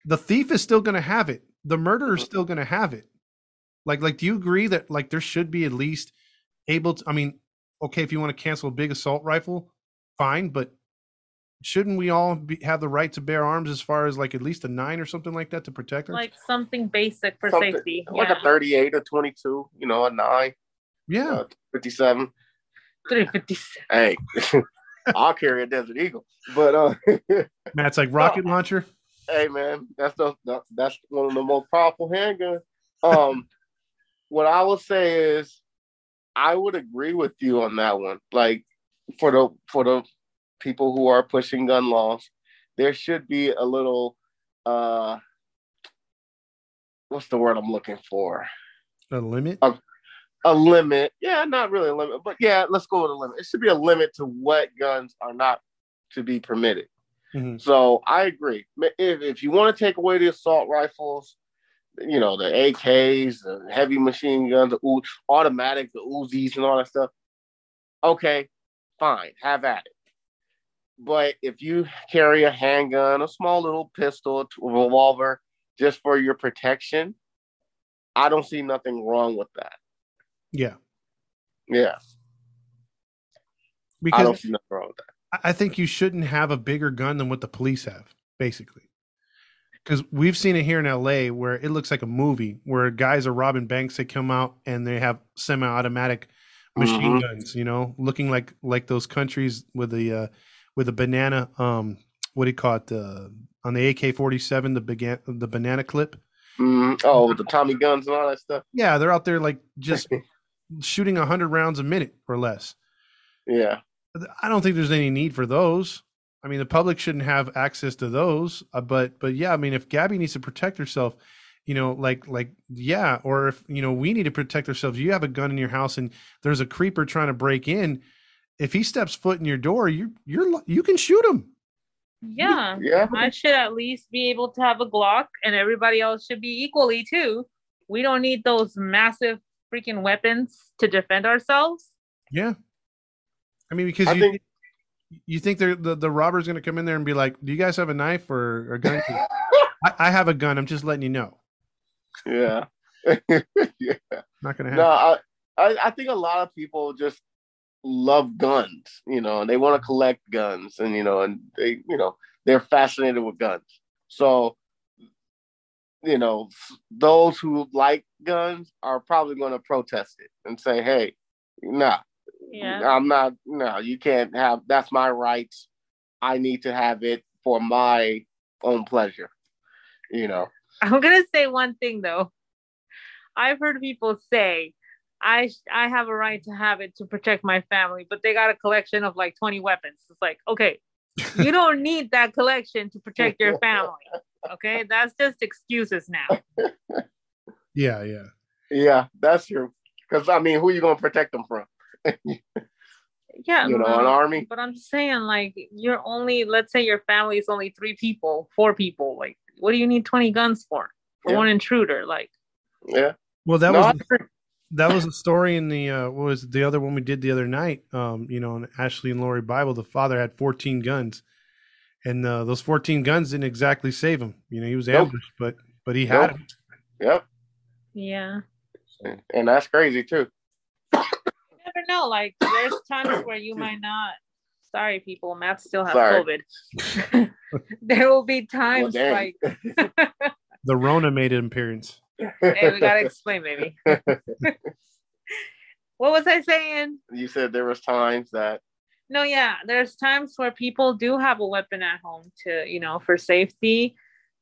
The thief is still going to have it. The murderer is mm-hmm. still going to have it. Like, like, do you agree that like there should be at least able to? I mean, okay, if you want to cancel a big assault rifle, fine, but shouldn't we all be, have the right to bear arms as far as like at least a nine or something like that to protect us? Like something basic for Something- safety. Like yeah. a 38 or 22, you know, a 9, yeah, uh, 57. 357. Hey, I'll carry a Desert Eagle. But uh, Matt's like rocket launcher. hey, man, that's the that- that's one of the most powerful handguns. Um, what I will say is, I would agree with you on that one. Like for the for the people who are pushing gun laws, there should be a little uh, what's the word I'm looking for? A limit. a limit. Yeah, not really a limit, but yeah, let's go with a limit. It should be a limit to what guns are not to be permitted. Mhm. So I agree. If, if you want to take away the assault rifles, you know, the AKs, the heavy machine guns, the U- automatic, the Uzis, and all that stuff, okay, fine, have at it. But if you carry a handgun, a small little pistol, a revolver, just for your protection, I don't see nothing wrong with that. Yeah, Yeah, I because don't see nothing wrong with that. I- I think you shouldn't have a bigger gun than what the police have, basically. Because we've seen it here in LA where it looks like a movie where guys are robbing banks. They come out and they have semi-automatic machine Mhm. guns. You know, looking like like those countries with the uh, with a banana. Um, what do you call it? Uh, on the AK forty seven, the began the banana clip. Mhm. Oh, the Tommy guns and all that stuff. Yeah, they're out there like just shooting hundred rounds a minute or less. Yeah, I don't think there's any need for those. I mean, the public shouldn't have access to those. Uh, but but yeah, I mean, if Gabby needs to protect herself, you know, like like yeah, or if you know we need to protect ourselves. You have a gun in your house and there's a creeper trying to break in. If he steps foot in your door, you you're you can shoot him. Yeah. yeah. I should at least be able to have a Glock, and everybody else should be equally too. We don't need those massive freaking weapons to defend ourselves. Yeah. I mean, because I you think- you think they're, the the robber's going to come in there and be like, "Do you guys have a knife or a gun?" I, I have a gun. I'm just letting you know. Yeah. yeah. Not going to No, happen. I, I I think a lot of people just love guns, you know, and they want to collect guns, and you know, and they, you know, they're fascinated with guns. So, you know, those who like guns are probably going to protest it and say, "Hey, nah, Yeah. I'm not. No, you can't have. That's my rights. I need to have it for my own pleasure." You know. I'm gonna say one thing though. I've heard people say, "I I have a right to have it to protect my family," but they got a collection of like 20 weapons. It's like, okay, you don't need that collection to protect your family. Okay, that's just excuses now. Yeah, yeah. Yeah, that's true. Because I mean, who are you gonna protect them from? Yeah, You know, no, an army. But I'm just saying, like, you're only, let's say your family is only three people, four people. Like, what do you need 20 guns for? For Yeah. one intruder? Like, Yeah. Well, that No, was agree. That was a story in the uh, what was it, the other one we did the other night. Um, you know, in Ashley and Lori Bible, the father had 14 guns, and uh, those 14 guns didn't exactly save him. You know, he was Nope. but but he had Nope. them. Yep. yeah. And- And that's crazy too. You never know. Like, there's times where you might not. Sorry, people. Matt still has Sorry. COVID. there will be times dang. like, The Rona made an appearance. Hey, we gotta explain, baby. what was I saying? you said there was times that No, yeah, there's times where people do have a weapon at home to, you know, for safety,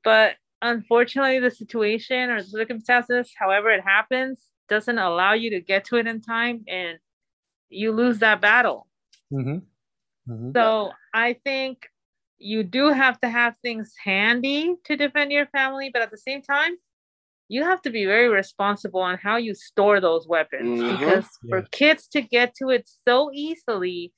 but unfortunately, the situation or the circumstances, however it happens, doesn't allow you to get to it in time, and you lose that battle. Mm-hmm. Mm-hmm. So I think you do have to have things handy to defend your family, but at the same time, you have to be very responsible on how you store those weapons Mhm. because for Yeah. kids to get to it so easily,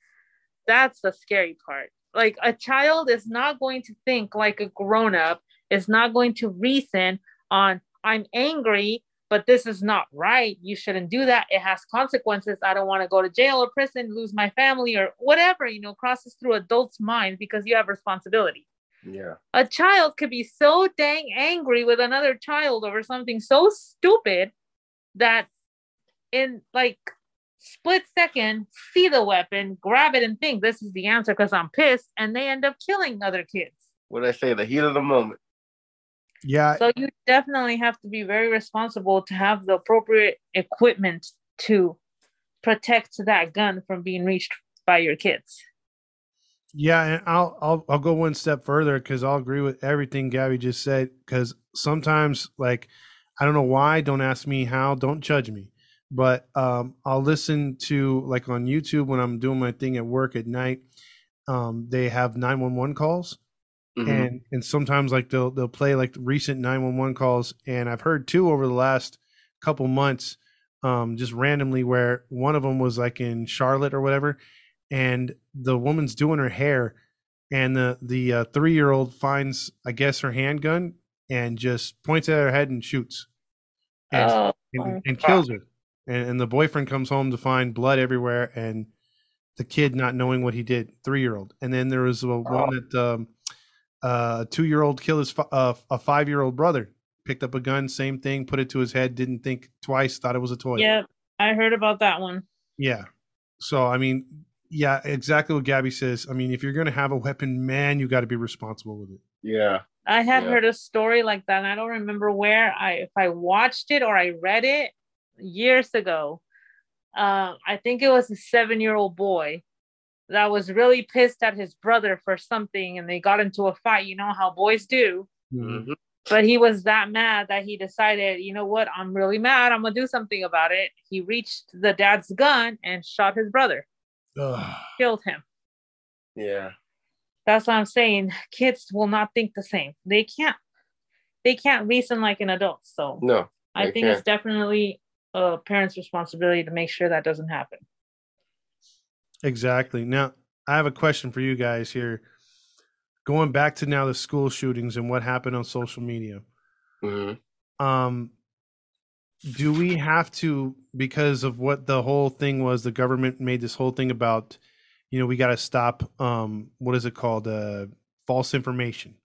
that's the scary part. Like a child is not going to think like a grown up, is not going to reason on, I'm angry, but this is not right. You shouldn't do that. It has consequences. I don't want to go to jail or prison, lose my family, or whatever, you know, crosses through adults' mind because you have responsibility. Yeah. A child could be so dang angry with another child over something so stupid that in like split second see the weapon, grab it, and think this is the answer because I'm pissed, and they end up killing other kids. What I say? The heat of the moment. Yeah, So you definitely have to be very responsible to have the appropriate equipment to protect that gun from being reached by your kids. Yeah, and I'll I'll I'll go one step further because I'll agree with everything Gabby just said. Because sometimes, like, I don't know why. Don't ask me how. Don't judge me. But um, I'll listen to like on YouTube when I'm doing my thing at work at night. Um, they have nine one one calls, Mhm. and and sometimes like they'll they'll play like recent 911 calls and i've heard two over the last couple months um just randomly where one of them was like in charlotte or whatever and the woman's doing her hair and the the uh, three year old finds i guess her handgun and just points at her head and shoots and, Uh, and, Oh, and kills her and, and the boyfriend comes home to find blood everywhere and the kid not knowing what he did three year old and then there was a one that um uh, a two year old killed his fi- uh, a five year old brother. Picked up a gun, same thing, put it to his head, didn't think twice, thought it was a toy. Yeah, I heard about that one. Yeah. So I mean, yeah, exactly what Gabby says. I mean, if you're gonna have a weapon, man, you got to be responsible with it. Yeah. I had Yeah. heard a story like that, and I don't remember where I if I watched it or I read it years ago. Uh, I think it was a seven-year-old boy that was really pissed at his brother for something, and they got into a fight. You know how boys do. Mhm. But he was that mad that he decided, you know what, I'm really mad. I'm gonna do something about it. He reached the dad's gun and shot his brother, Ugh. killed him. Yeah. That's what I'm saying. Kids will not think the same. They can't. They can't reason like an adult. So No. I think it's can't. definitely a parent's responsibility to make sure that doesn't happen. Exactly. Now, I have a question for you guys here. Going back to now the school shootings and what happened on social media. Mhm. Um do we have to because of what the whole thing was the government made this whole thing about you know we got to stop um what is it called uh false information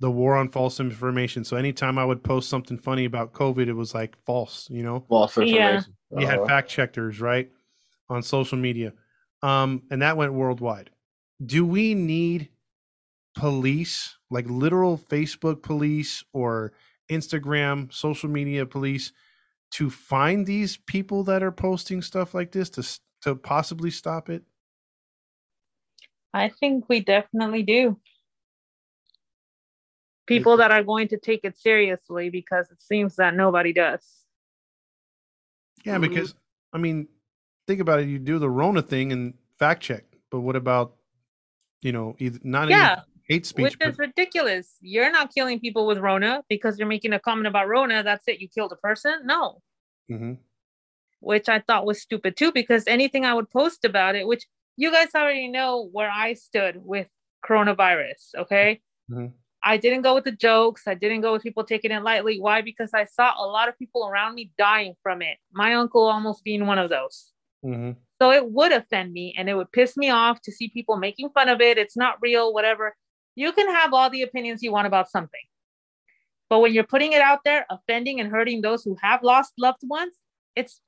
the war on false information so anytime i would post something funny about covid it was like false you know False Yeah. information. you had Uh-huh. fact checkers right on social media um and that went worldwide do we need police like literal facebook police or instagram social media police to find these people that are posting stuff like this to to possibly stop it I think we definitely do. People that are going to take it seriously because it seems that nobody does. yeah Mhm. because i mean think about it you do the rona thing and fact check but what about you know either not Yeah, even hate speech which but- is ridiculous. You're not killing people with Rona because you're making a comment about Rona. That's it. You killed a person. No, Mhm. which I thought was stupid too, because anything I would post about it, which you guys already know where I stood with coronavirus, okay? Mhm. I didn't go with the jokes. I didn't go with people taking it lightly. Why? Because I saw a lot of people around me dying from it. My uncle almost being one of those. Mhm. So it would offend me and it would piss me off to see people making fun of it. It's not real, whatever. You can have all the opinions you want about something. But when you're putting it out there, offending and hurting those who have lost loved ones, it's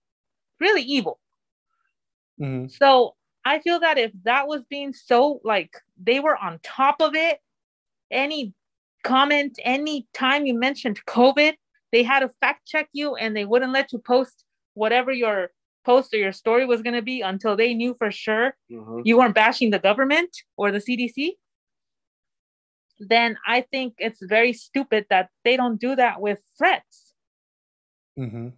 really evil. Mhm. So I feel that if that was being so like they were on top of it, any comment, any time you mentioned COVID, they had to fact check you and they wouldn't let you post whatever your post or your story was going to be until they knew for sure Mhm. you weren't bashing the government or the CDC. Then I think it's very stupid that they don't do that with threats. Mhm.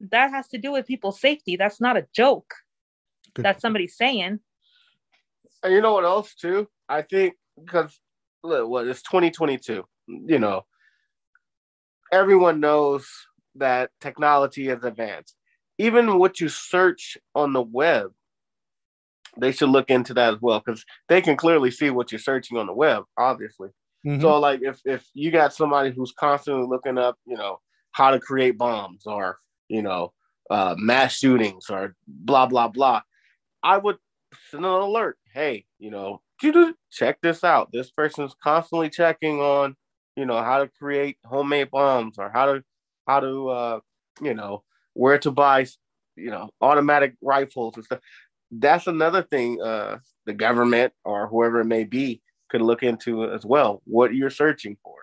That has to do with people's safety. That's not a joke Good that somebody's saying. And you know what else too? I think because look, what it's 2022. You know, everyone knows that technology has advanced. Even what you search on the web, they should look into that as well because they can clearly see what you're searching on the web. Obviously, Mhm. so like if if you got somebody who's constantly looking up, you know, how to create bombs or you know, uh, mass shootings or blah blah blah, I would send an alert. Hey, you know, check this out. This person's constantly checking on, you know, how to create homemade bombs or how to how to uh, you know, where to buy, you know, automatic rifles and stuff. That's another thing uh the government or whoever it may be could look into as well. What you're searching for.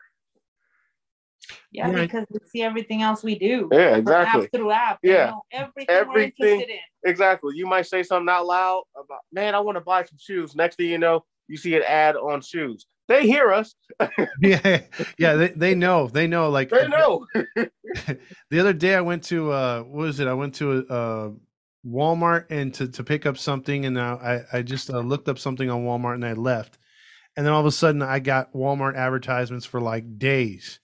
Yeah, Yeah. because we see everything else we do. Yeah, From exactly. App through app. They Yeah. know everything, Everything. we're interested in. Exactly. You might say something out loud about, man, I want to buy some shoes. Next thing you know, you see an ad on shoes. They hear us. yeah yeah they, they know they know like They know. the other day I went to uh what was it? I went to a uh Walmart and to to pick up something and I I just uh, looked up something on Walmart and I left. And then all of a sudden I got Walmart advertisements for like days.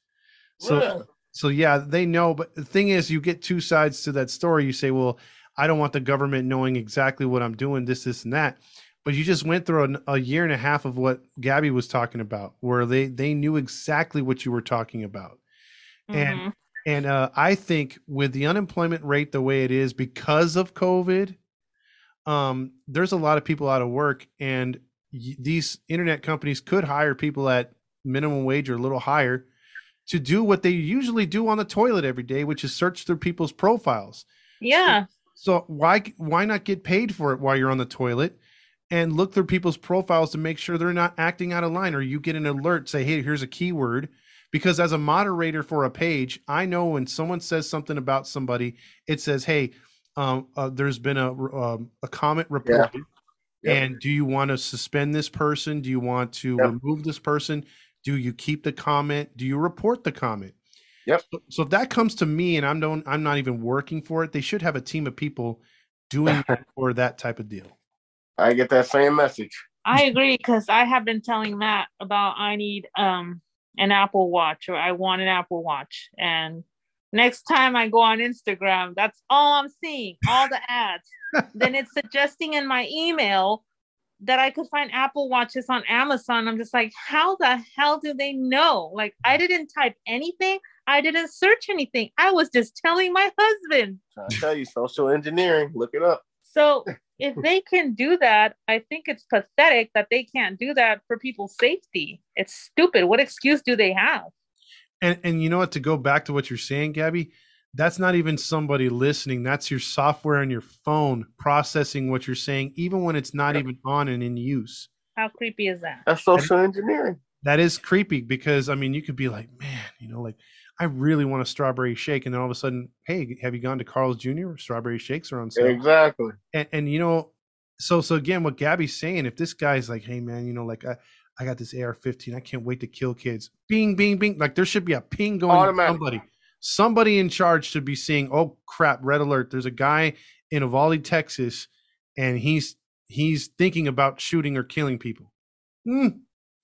So Yeah. so yeah, they know, but the thing is you get two sides to that story. You say, "Well, I don't want the government knowing exactly what I'm doing this this and that." But you just went through an, a year and a half of what Gabby was talking about where they they knew exactly what you were talking about. And Mhm. And uh, I think with the unemployment rate the way it is because of COVID, um, there's a lot of people out of work, and y- these internet companies could hire people at minimum wage or a little higher to do what they usually do on the toilet every day, which is search through people's profiles. yeah. So why why not get paid for it while you're on the toilet? And look through people's profiles to make sure they're not acting out of line, or you get an alert say, "Hey, here's a keyword." Because as a moderator for a page, I know when someone says something about somebody, it says, "Hey, um, uh, there's been a um, a comment reported, Yep. and do you want to suspend this person? Do you want to Yep. remove this person? Do you keep the comment? Do you report the comment?" Yep. So, so if that comes to me, and I'm don't I'm not even working for it, they should have a team of people doing that for that type of deal. I get that same message. I agree because I have been telling Matt about I need um an Apple Watch or I want an Apple Watch. And next time I go on Instagram, that's all I'm seeing, all the ads. then it's suggesting in my email that I could find Apple Watches on Amazon. I'm just like, how the hell do they know? Like, I didn't type anything, I didn't search anything. I was just telling my husband. I tell you, social engineering. Look it up. So if they can do that, I think it's pathetic that they can't do that for people's safety. It's stupid. What excuse do they have? And and you know what? To go back to what you're saying, Gabby, that's not even somebody listening. That's your software on your phone processing what you're saying, even when it's not Yep. even on and in use. How creepy is that? That's social engineering. That is creepy because I mean, you could be like, man, you know, like I really want a strawberry shake, and then all of a sudden, hey, have you gone to Carl's Jr.? Strawberry shakes are on sale. Exactly. and, and you know so so again what gabby's saying if this guy's like hey man you know like i i got this ar-15 i can't wait to kill kids bing bing bing like there should be a ping going to somebody somebody in charge should be seeing oh crap red alert there's a guy in Uvalde, texas and he's he's thinking about shooting or killing people Hmm.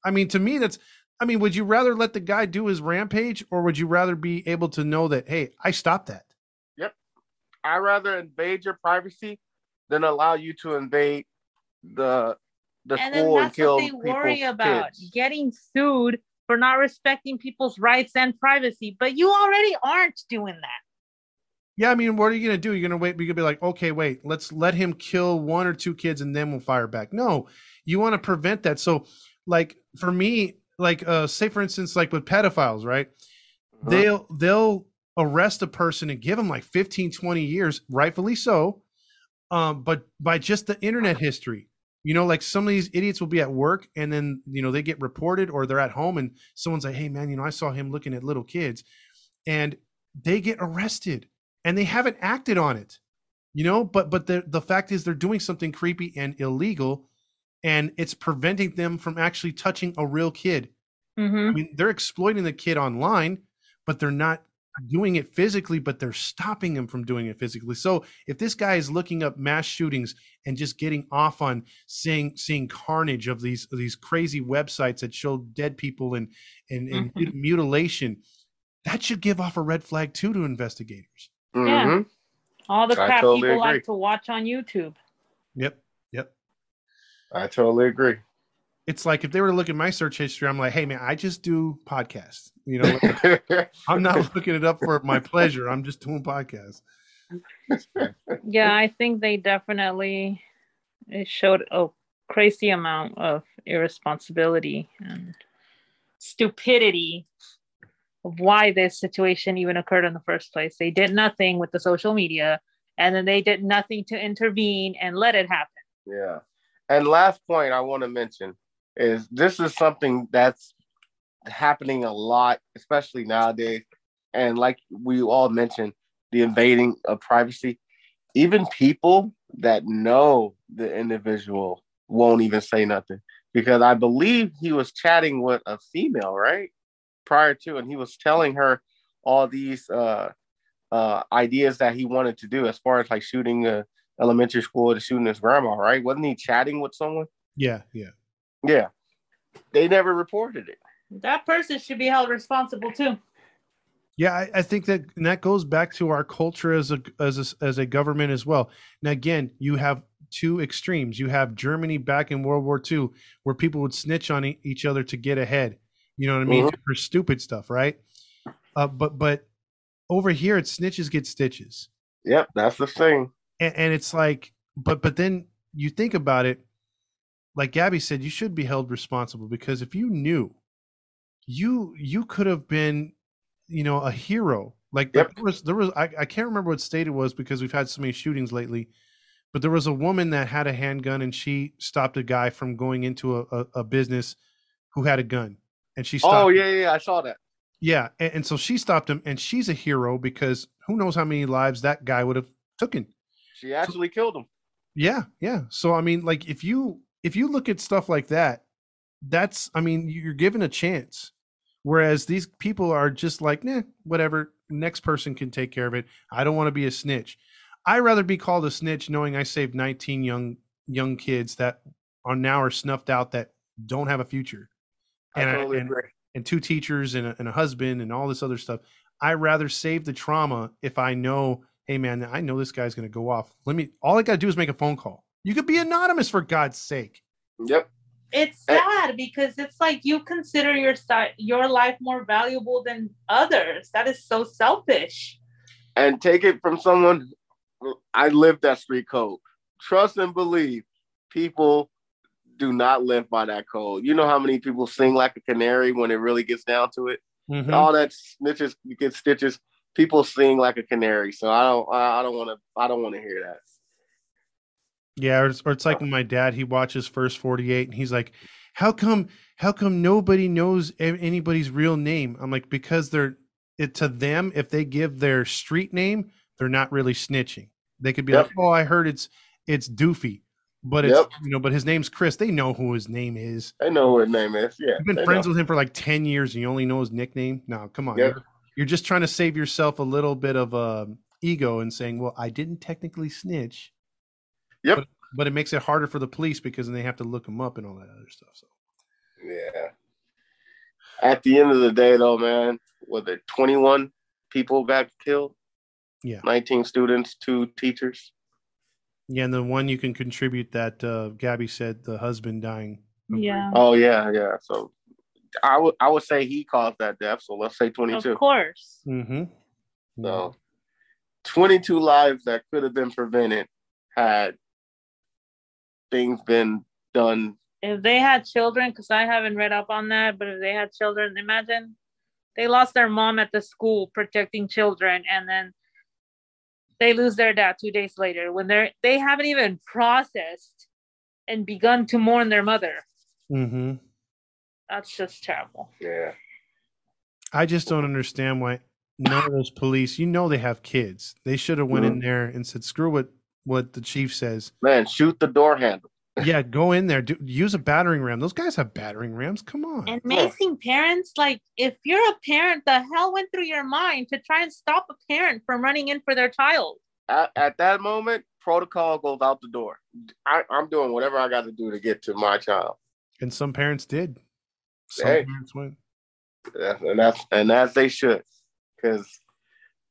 i mean to me that's i mean would you rather let the guy do his rampage or would you rather be able to know that hey i stopped that Yep. I'd rather invade your privacy than allow you to invade the the And then school and that's kill what they worry about kids. getting sued for not respecting people's rights and privacy. But you already aren't doing that. Yeah, I mean, what are you gonna do? You're gonna wait. You're gonna be like, okay, wait, let's let him kill one or two kids, and then we'll fire back. No, you want to prevent that. So, like for me, like, uh, say for instance, like with pedophiles, right? Uh-huh. They'll they'll arrest a person and give them like 15, 20 years, rightfully so. Um, but by just the internet history, you know, like some of these idiots will be at work and then you know they get reported or they're at home and someone's like, hey man, you know, I saw him looking at little kids, and they get arrested and they haven't acted on it you know but but the the fact is they're doing something creepy and illegal and it's preventing them from actually touching a real kid Mhm. i mean they're exploiting the kid online but they're not doing it physically but they're stopping him from doing it physically so if this guy is looking up mass shootings and just getting off on seeing seeing carnage of these of these crazy websites that show dead people and and, and mut- mutilation that should give off a red flag too to investigators Yeah. Mhm. All the crap totally people agree. like to watch on YouTube. yep yep I totally agree. it's like if they were to look at my search history, I'm like, hey man, I just do podcasts. You know, like, I'm not looking it up for my pleasure. I'm just doing podcasts. Yeah, I think they definitely it showed a crazy amount of irresponsibility and stupidity of why this situation even occurred in the first place. They did nothing with the social media and then they did nothing to intervene and let it happen. Yeah. And last point I want to mention is this is something that's happening a lot, especially nowadays. And like we all mentioned, the invading of privacy. Even people that know the individual won't even say nothing because I believe he was chatting with a female, right? Prior to, and he was telling her all these uh, uh, ideas that he wanted to do as far as like shooting a elementary school to shooting his grandma, right? Wasn't he chatting with someone? Yeah, yeah. Yeah. They never reported it. That person should be held responsible too. Yeah, I, I think that and that goes back to our culture as a as a, as a government as well. Now again, you have two extremes. You have Germany back in World War II, where people would snitch on e- each other to get ahead. You know what I mean Mhm. for stupid stuff, right? Uh, but but over here, it's snitches get stitches. Yep, that's the thing. And, and it's like but but then you think about it like gabby said you should be held responsible because if you knew you you could have been you know a hero Like Yep. there was there was I, I can't remember what state it was because we've had so many shootings lately. But there was a woman that had a handgun and she stopped a guy from going into a, a, a business who had a gun. And she oh, stopped Oh yeah, yeah, yeah, I saw that. Yeah, and, and so she stopped him, and she's a hero because who knows how many lives that guy would have taken. She actually killed him. Yeah, yeah. So I mean, like if you if you look at stuff like that, that's I mean, you're given a chance. Whereas these people are just like, nah, whatever. Next person can take care of it. I don't want to be a snitch. I'd rather be called a snitch knowing I saved 19 young young kids that are now are snuffed out that don't have a future. I And I- totally and- agree. and two teachers and a, and a husband and all this other stuff. I rather save the trauma if I know, hey man, I know this guy's going to go off. Let me. All I got to do is make a phone call. You could be anonymous for God's sake. Yep. It's Eh. sad because it's like you consider your si- your life more valuable than others. That is so selfish. And take it from someone. I live that street code. Trust and believe. People do not live by that code. You know how many people sing like a canary when it really gets down to it. Mhm. All that snitches, get stitches. People sing like a canary. So I don't. I don't want to. I don't want to hear that. Yeah, or it's, or it's like when my dad he watches First Forty Eight and he's like, "How come? How come nobody knows anybody's real name?" I'm like, because they're it to them. If they give their street name, they're not really snitching. They could be Yep. like, "Oh, I heard it's it's Doofy," but it's Yep. you know, but his name's Chris. They know who his name is. They know who his name is. Yeah. You've been friends know. with him for like 10 years and you only know his nickname. No, come on. Yep. You're, you're just trying to save yourself a little bit of um, ego and saying, well, I didn't technically snitch. Yep. But, but it makes it harder for the police because then they have to look him up and all that other stuff. So Yeah. At the end of the day, though, man, were there 21 people got killed? Yeah. 19 students, two teachers. yeah, and the one you can contribute that uh, Gabby said the husband dying. Yeah. Oh yeah, yeah. So I would I would say he caused that death. So let's say 22. Of course. Mm-hmm. So 22 lives that could have been prevented had things been done. If they had children, because I haven't read up on that, but if they had children, imagine they lost their mom at the school protecting children, and then they lose their dad two days later when they're they haven't even processed and begun to mourn their mother. Mm-hmm. That's just terrible. Yeah. I just don't understand why none of those police, you know, they have kids. They should have went Mm-hmm. in there and said, screw what, what the chief says. Man, shoot the door handle. yeah, go in there. Do, use a battering ram. Those guys have battering rams. Come on. And amazing parents, like if you're a parent, the hell went through your mind to try and stop a parent from running in for their child. At, at that moment, protocol goes out the door. I, I'm doing whatever I got to do to get to my child. And some parents did. Some Hey. parents went. Yeah, and that's and as they should, because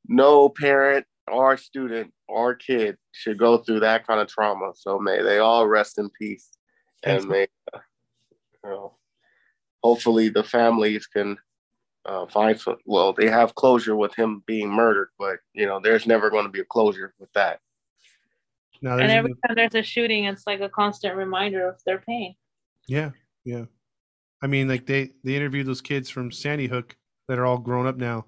no parent or student or kid should go through that kind of trauma. So may they all rest in peace, Thanks. and may uh, you know, hopefully the families can uh, find some. Well, they have closure with him being murdered, but you know, there's never going to be a closure with that. Now, And every even- time there's a shooting, it's like a constant reminder of their pain. yeah, yeah. I mean, like they they interviewed those kids from Sandy Hook that are all grown up now.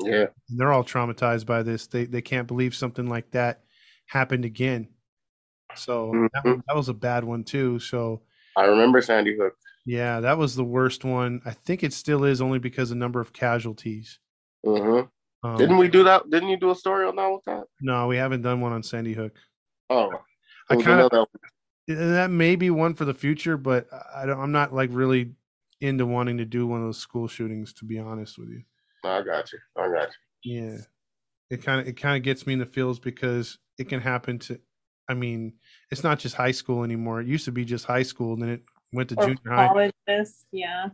Yeah, And they're all traumatized by this. They they can't believe something like that happened again. So that, Mhm. that was a bad one too. So I remember Sandy Hook. yeah, that was the worst one. I think it still is only because of number of casualties. hmm Um, Didn't we do that? Didn't you do a story on that with that? No, we haven't done one on Sandy Hook. Oh, I kind of another- that may be one for the future, but I don't. I'm not like really into wanting to do one of those school shootings. To be honest with you, I got you. I got you. yeah, it kind of it kind of gets me in the feels because it can happen to. I mean, it's not just high school anymore. It used to be just high school, and then it went to Or junior high, colleges, yeah.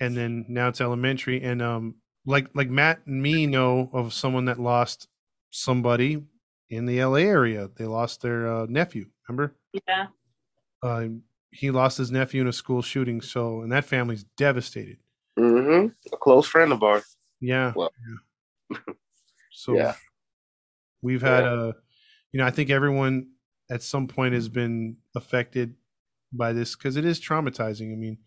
and then now it's elementary. And um, like like Matt and me know of someone that lost somebody in the LA area. They lost their uh, nephew. Remember? Yeah. uh, he lost his nephew in a school shooting. So, and that family's devastated. hmm A close friend of ours. Yeah. Well- yeah. So Yeah. we've had Yeah. a, you know, I think everyone at some point has been affected by this because it is traumatizing. I mean,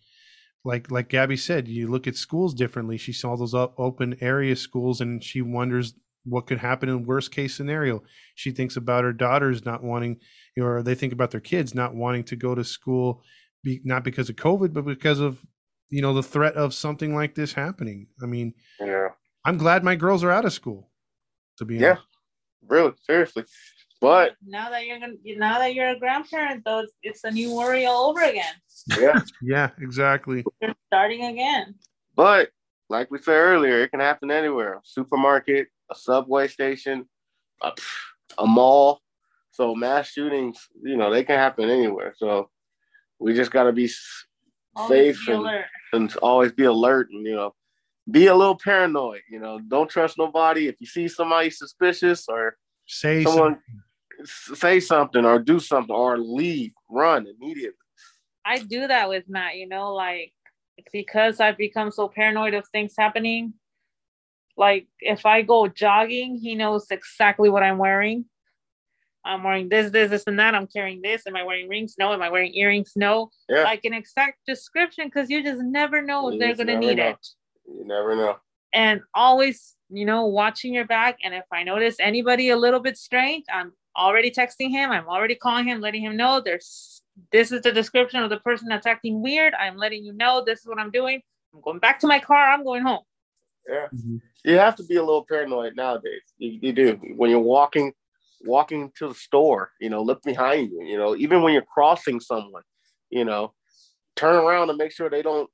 like like Gabby said, you look at schools differently. She saw those up, open area schools, and she wonders what could happen in worst case scenario. She thinks about her daughters not wanting, you know, or they think about their kids not wanting to go to school, be, not because of COVID, but because of, you know, the threat of something like this happening. I mean, Yeah. I'm glad my girls are out of school. To be Yeah. honest. Really, seriously. But now that you're gonna now that you're a grandparent though it's, it's a new worry all over again yeah, yeah, exactly. you're starting again but like we said earlier, it can happen anywhere. Supermarket, a subway station, a, a mall. So mass shootings, you know, they can happen anywhere. So we just got to be Always safe be and, and always be alert and you know be a little paranoid. You know, don't trust nobody. If you see somebody suspicious or Say someone something. say something or do something or leave, run immediately. I do that with Matt, you know, like because I've become so paranoid of things happening. Like if I go jogging, he knows exactly what I'm wearing. I'm wearing this, this, this, and that. I'm carrying this. Am I wearing rings? No. Am I wearing earrings? No. Yeah. Like an exact description because you just never know if they're gonna need know. it. You never know. And always, you know, watching your back. And if I notice anybody a little bit strange, I'm already texting him. I'm already calling him, letting him know there's this is the description of the person that's acting weird. I'm letting you know this is what I'm doing. I'm going back to my car. I'm going home. Yeah. Mhm. You have to be a little paranoid nowadays. You, you do. When you're walking walking to the store, you know, look behind you, you know, even when you're crossing someone, you know, turn around and make sure they don't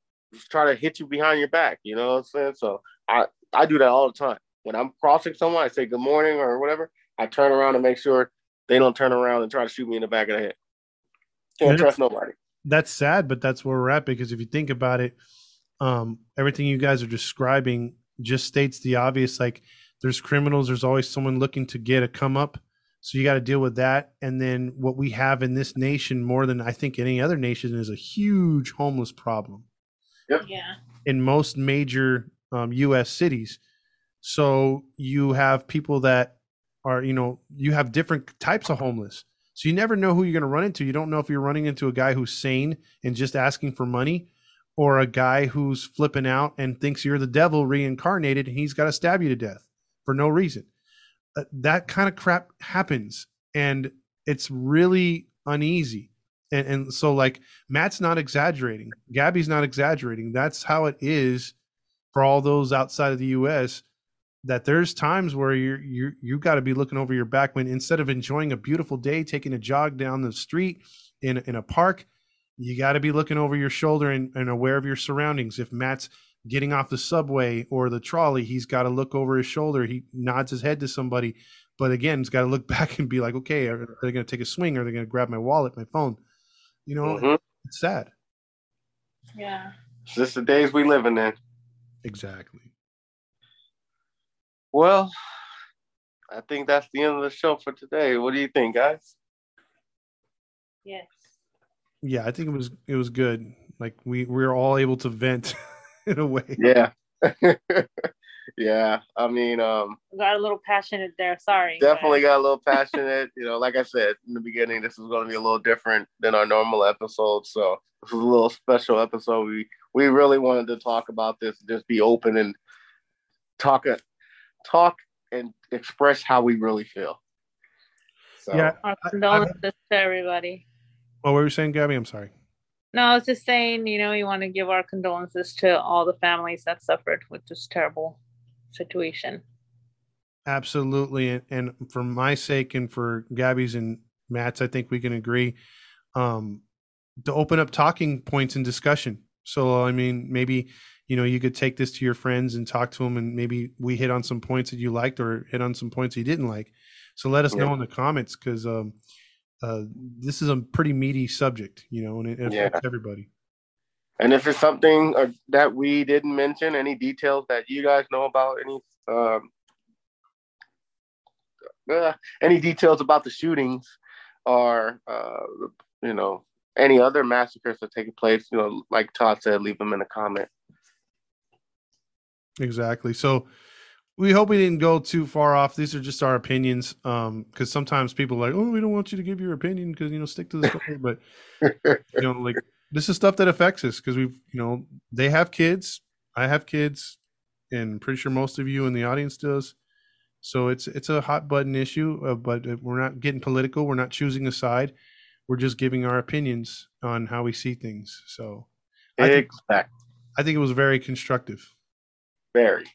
try to hit you behind your back, you know what I'm saying? So I I do that all the time. When I'm crossing someone, I say good morning or whatever. I turn around and make sure they don't turn around and try to shoot me in the back of the head. Can't trust nobody. that's sad, but that's where we're at because if you think about it, um, everything you guys are describing just states the obvious. Like there's criminals, there's always someone looking to get a come up. So you got to deal with that. And then what we have in this nation more than I think any other nation is a huge homeless problem Yeah. in most major um, U.S. cities. So you have people that are, you know, you have different types of homeless. So you never know who you're going to run into. You don't know if you're running into a guy who's sane and just asking for money, or a guy who's flipping out and thinks you're the devil reincarnated and he's got to stab you to death for no reason. Uh, that kind of crap happens, and it's really uneasy. And, and so, like Matt's not exaggerating, Gabby's not exaggerating. That's how it is for all those outside of the U.S. That there's times where you're you you got to be looking over your back when instead of enjoying a beautiful day, taking a jog down the street in in a park, you got to be looking over your shoulder and, and aware of your surroundings. If Matt's getting off the subway or the trolley, he's got to look over his shoulder. He nods his head to somebody, but again, he's got to look back and be like, okay, are, are they going to take a swing? Are they going to grab my wallet, my phone? You know, Mhm. it's sad. Yeah. It's just the days we living in. Then. Exactly. Well, I think that's the end of the show for today. What do you think, guys? Yes. Yeah, I think it was it was good. Like we we were all able to vent in a way. Yeah. yeah. I mean, um, Got a little passionate there. Sorry. but- definitely got a little passionate. You know, like I said in the beginning, this is going to be a little different than our normal episode. So this is a little special episode. We we really wanted to talk about this, just be open and talk talk and express how we really feel. So, Yeah. Our I- condolences to everybody. Oh, what were you saying, Gabby? I'm sorry. No, I was just saying, you know, you want to give our condolences to all the families that suffered with this terrible situation. Absolutely, and, and for my sake and for Gabby's and Matt's, I think we can agree um, to open up talking points and discussion. So, I mean, maybe you know you could take this to your friends and talk to them, and maybe we hit on some points that you liked or hit on some points you didn't like. So let us know in the comments because um, uh, this is a pretty meaty subject, you know, and it Yeah. affects everybody. And if it's something uh, that we didn't mention, any details that you guys know about, any um, uh, any details about the shootings, or uh, you know any other massacres that taking place, you know, like Todd said, leave them in a comment. Exactly. So we hope we didn't go too far off. These are just our opinions. Um, because sometimes people are like, oh, we don't want you to give your opinion because you know stick to the story. but you know, like this is stuff that affects us because we've you know they have kids, I have kids, and I'm pretty sure most of you in the audience does. So it's it's a hot button issue, uh, but we're not getting political. We're not choosing a side. We're just giving our opinions on how we see things. So I think, Exactly. I think it was very constructive. Very,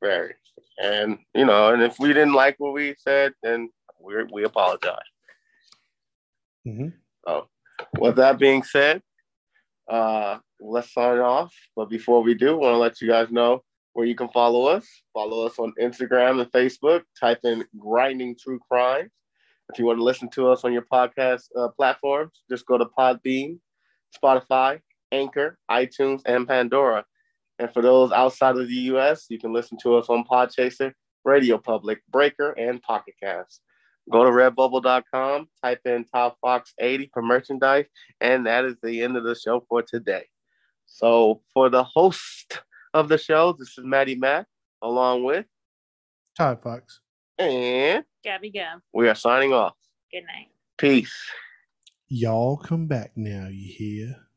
very. And you know, and if we didn't like what we said, then we we apologize. Mhm. So, with that being said, uh, let's sign off. But before we do, want to let you guys know where you can follow us. Follow us on Instagram and Facebook. Type in "Grinding True Crime." If you want to listen to us on your podcast uh, platforms, just go to Podbean, Spotify, Anchor, iTunes, and Pandora. And for those outside of the US, you can listen to us on Podchaser, Radio Public, Breaker, and Pocket Cast. Go to redbubble.com, type in Todd Fox 80 for merchandise, and that is the end of the show for today. So, for the host of the show, this is Maddie Mack, along with, Todd Fox. and Gabby Gab. we are signing off. Good night. Peace. Y'all come back now, you hear?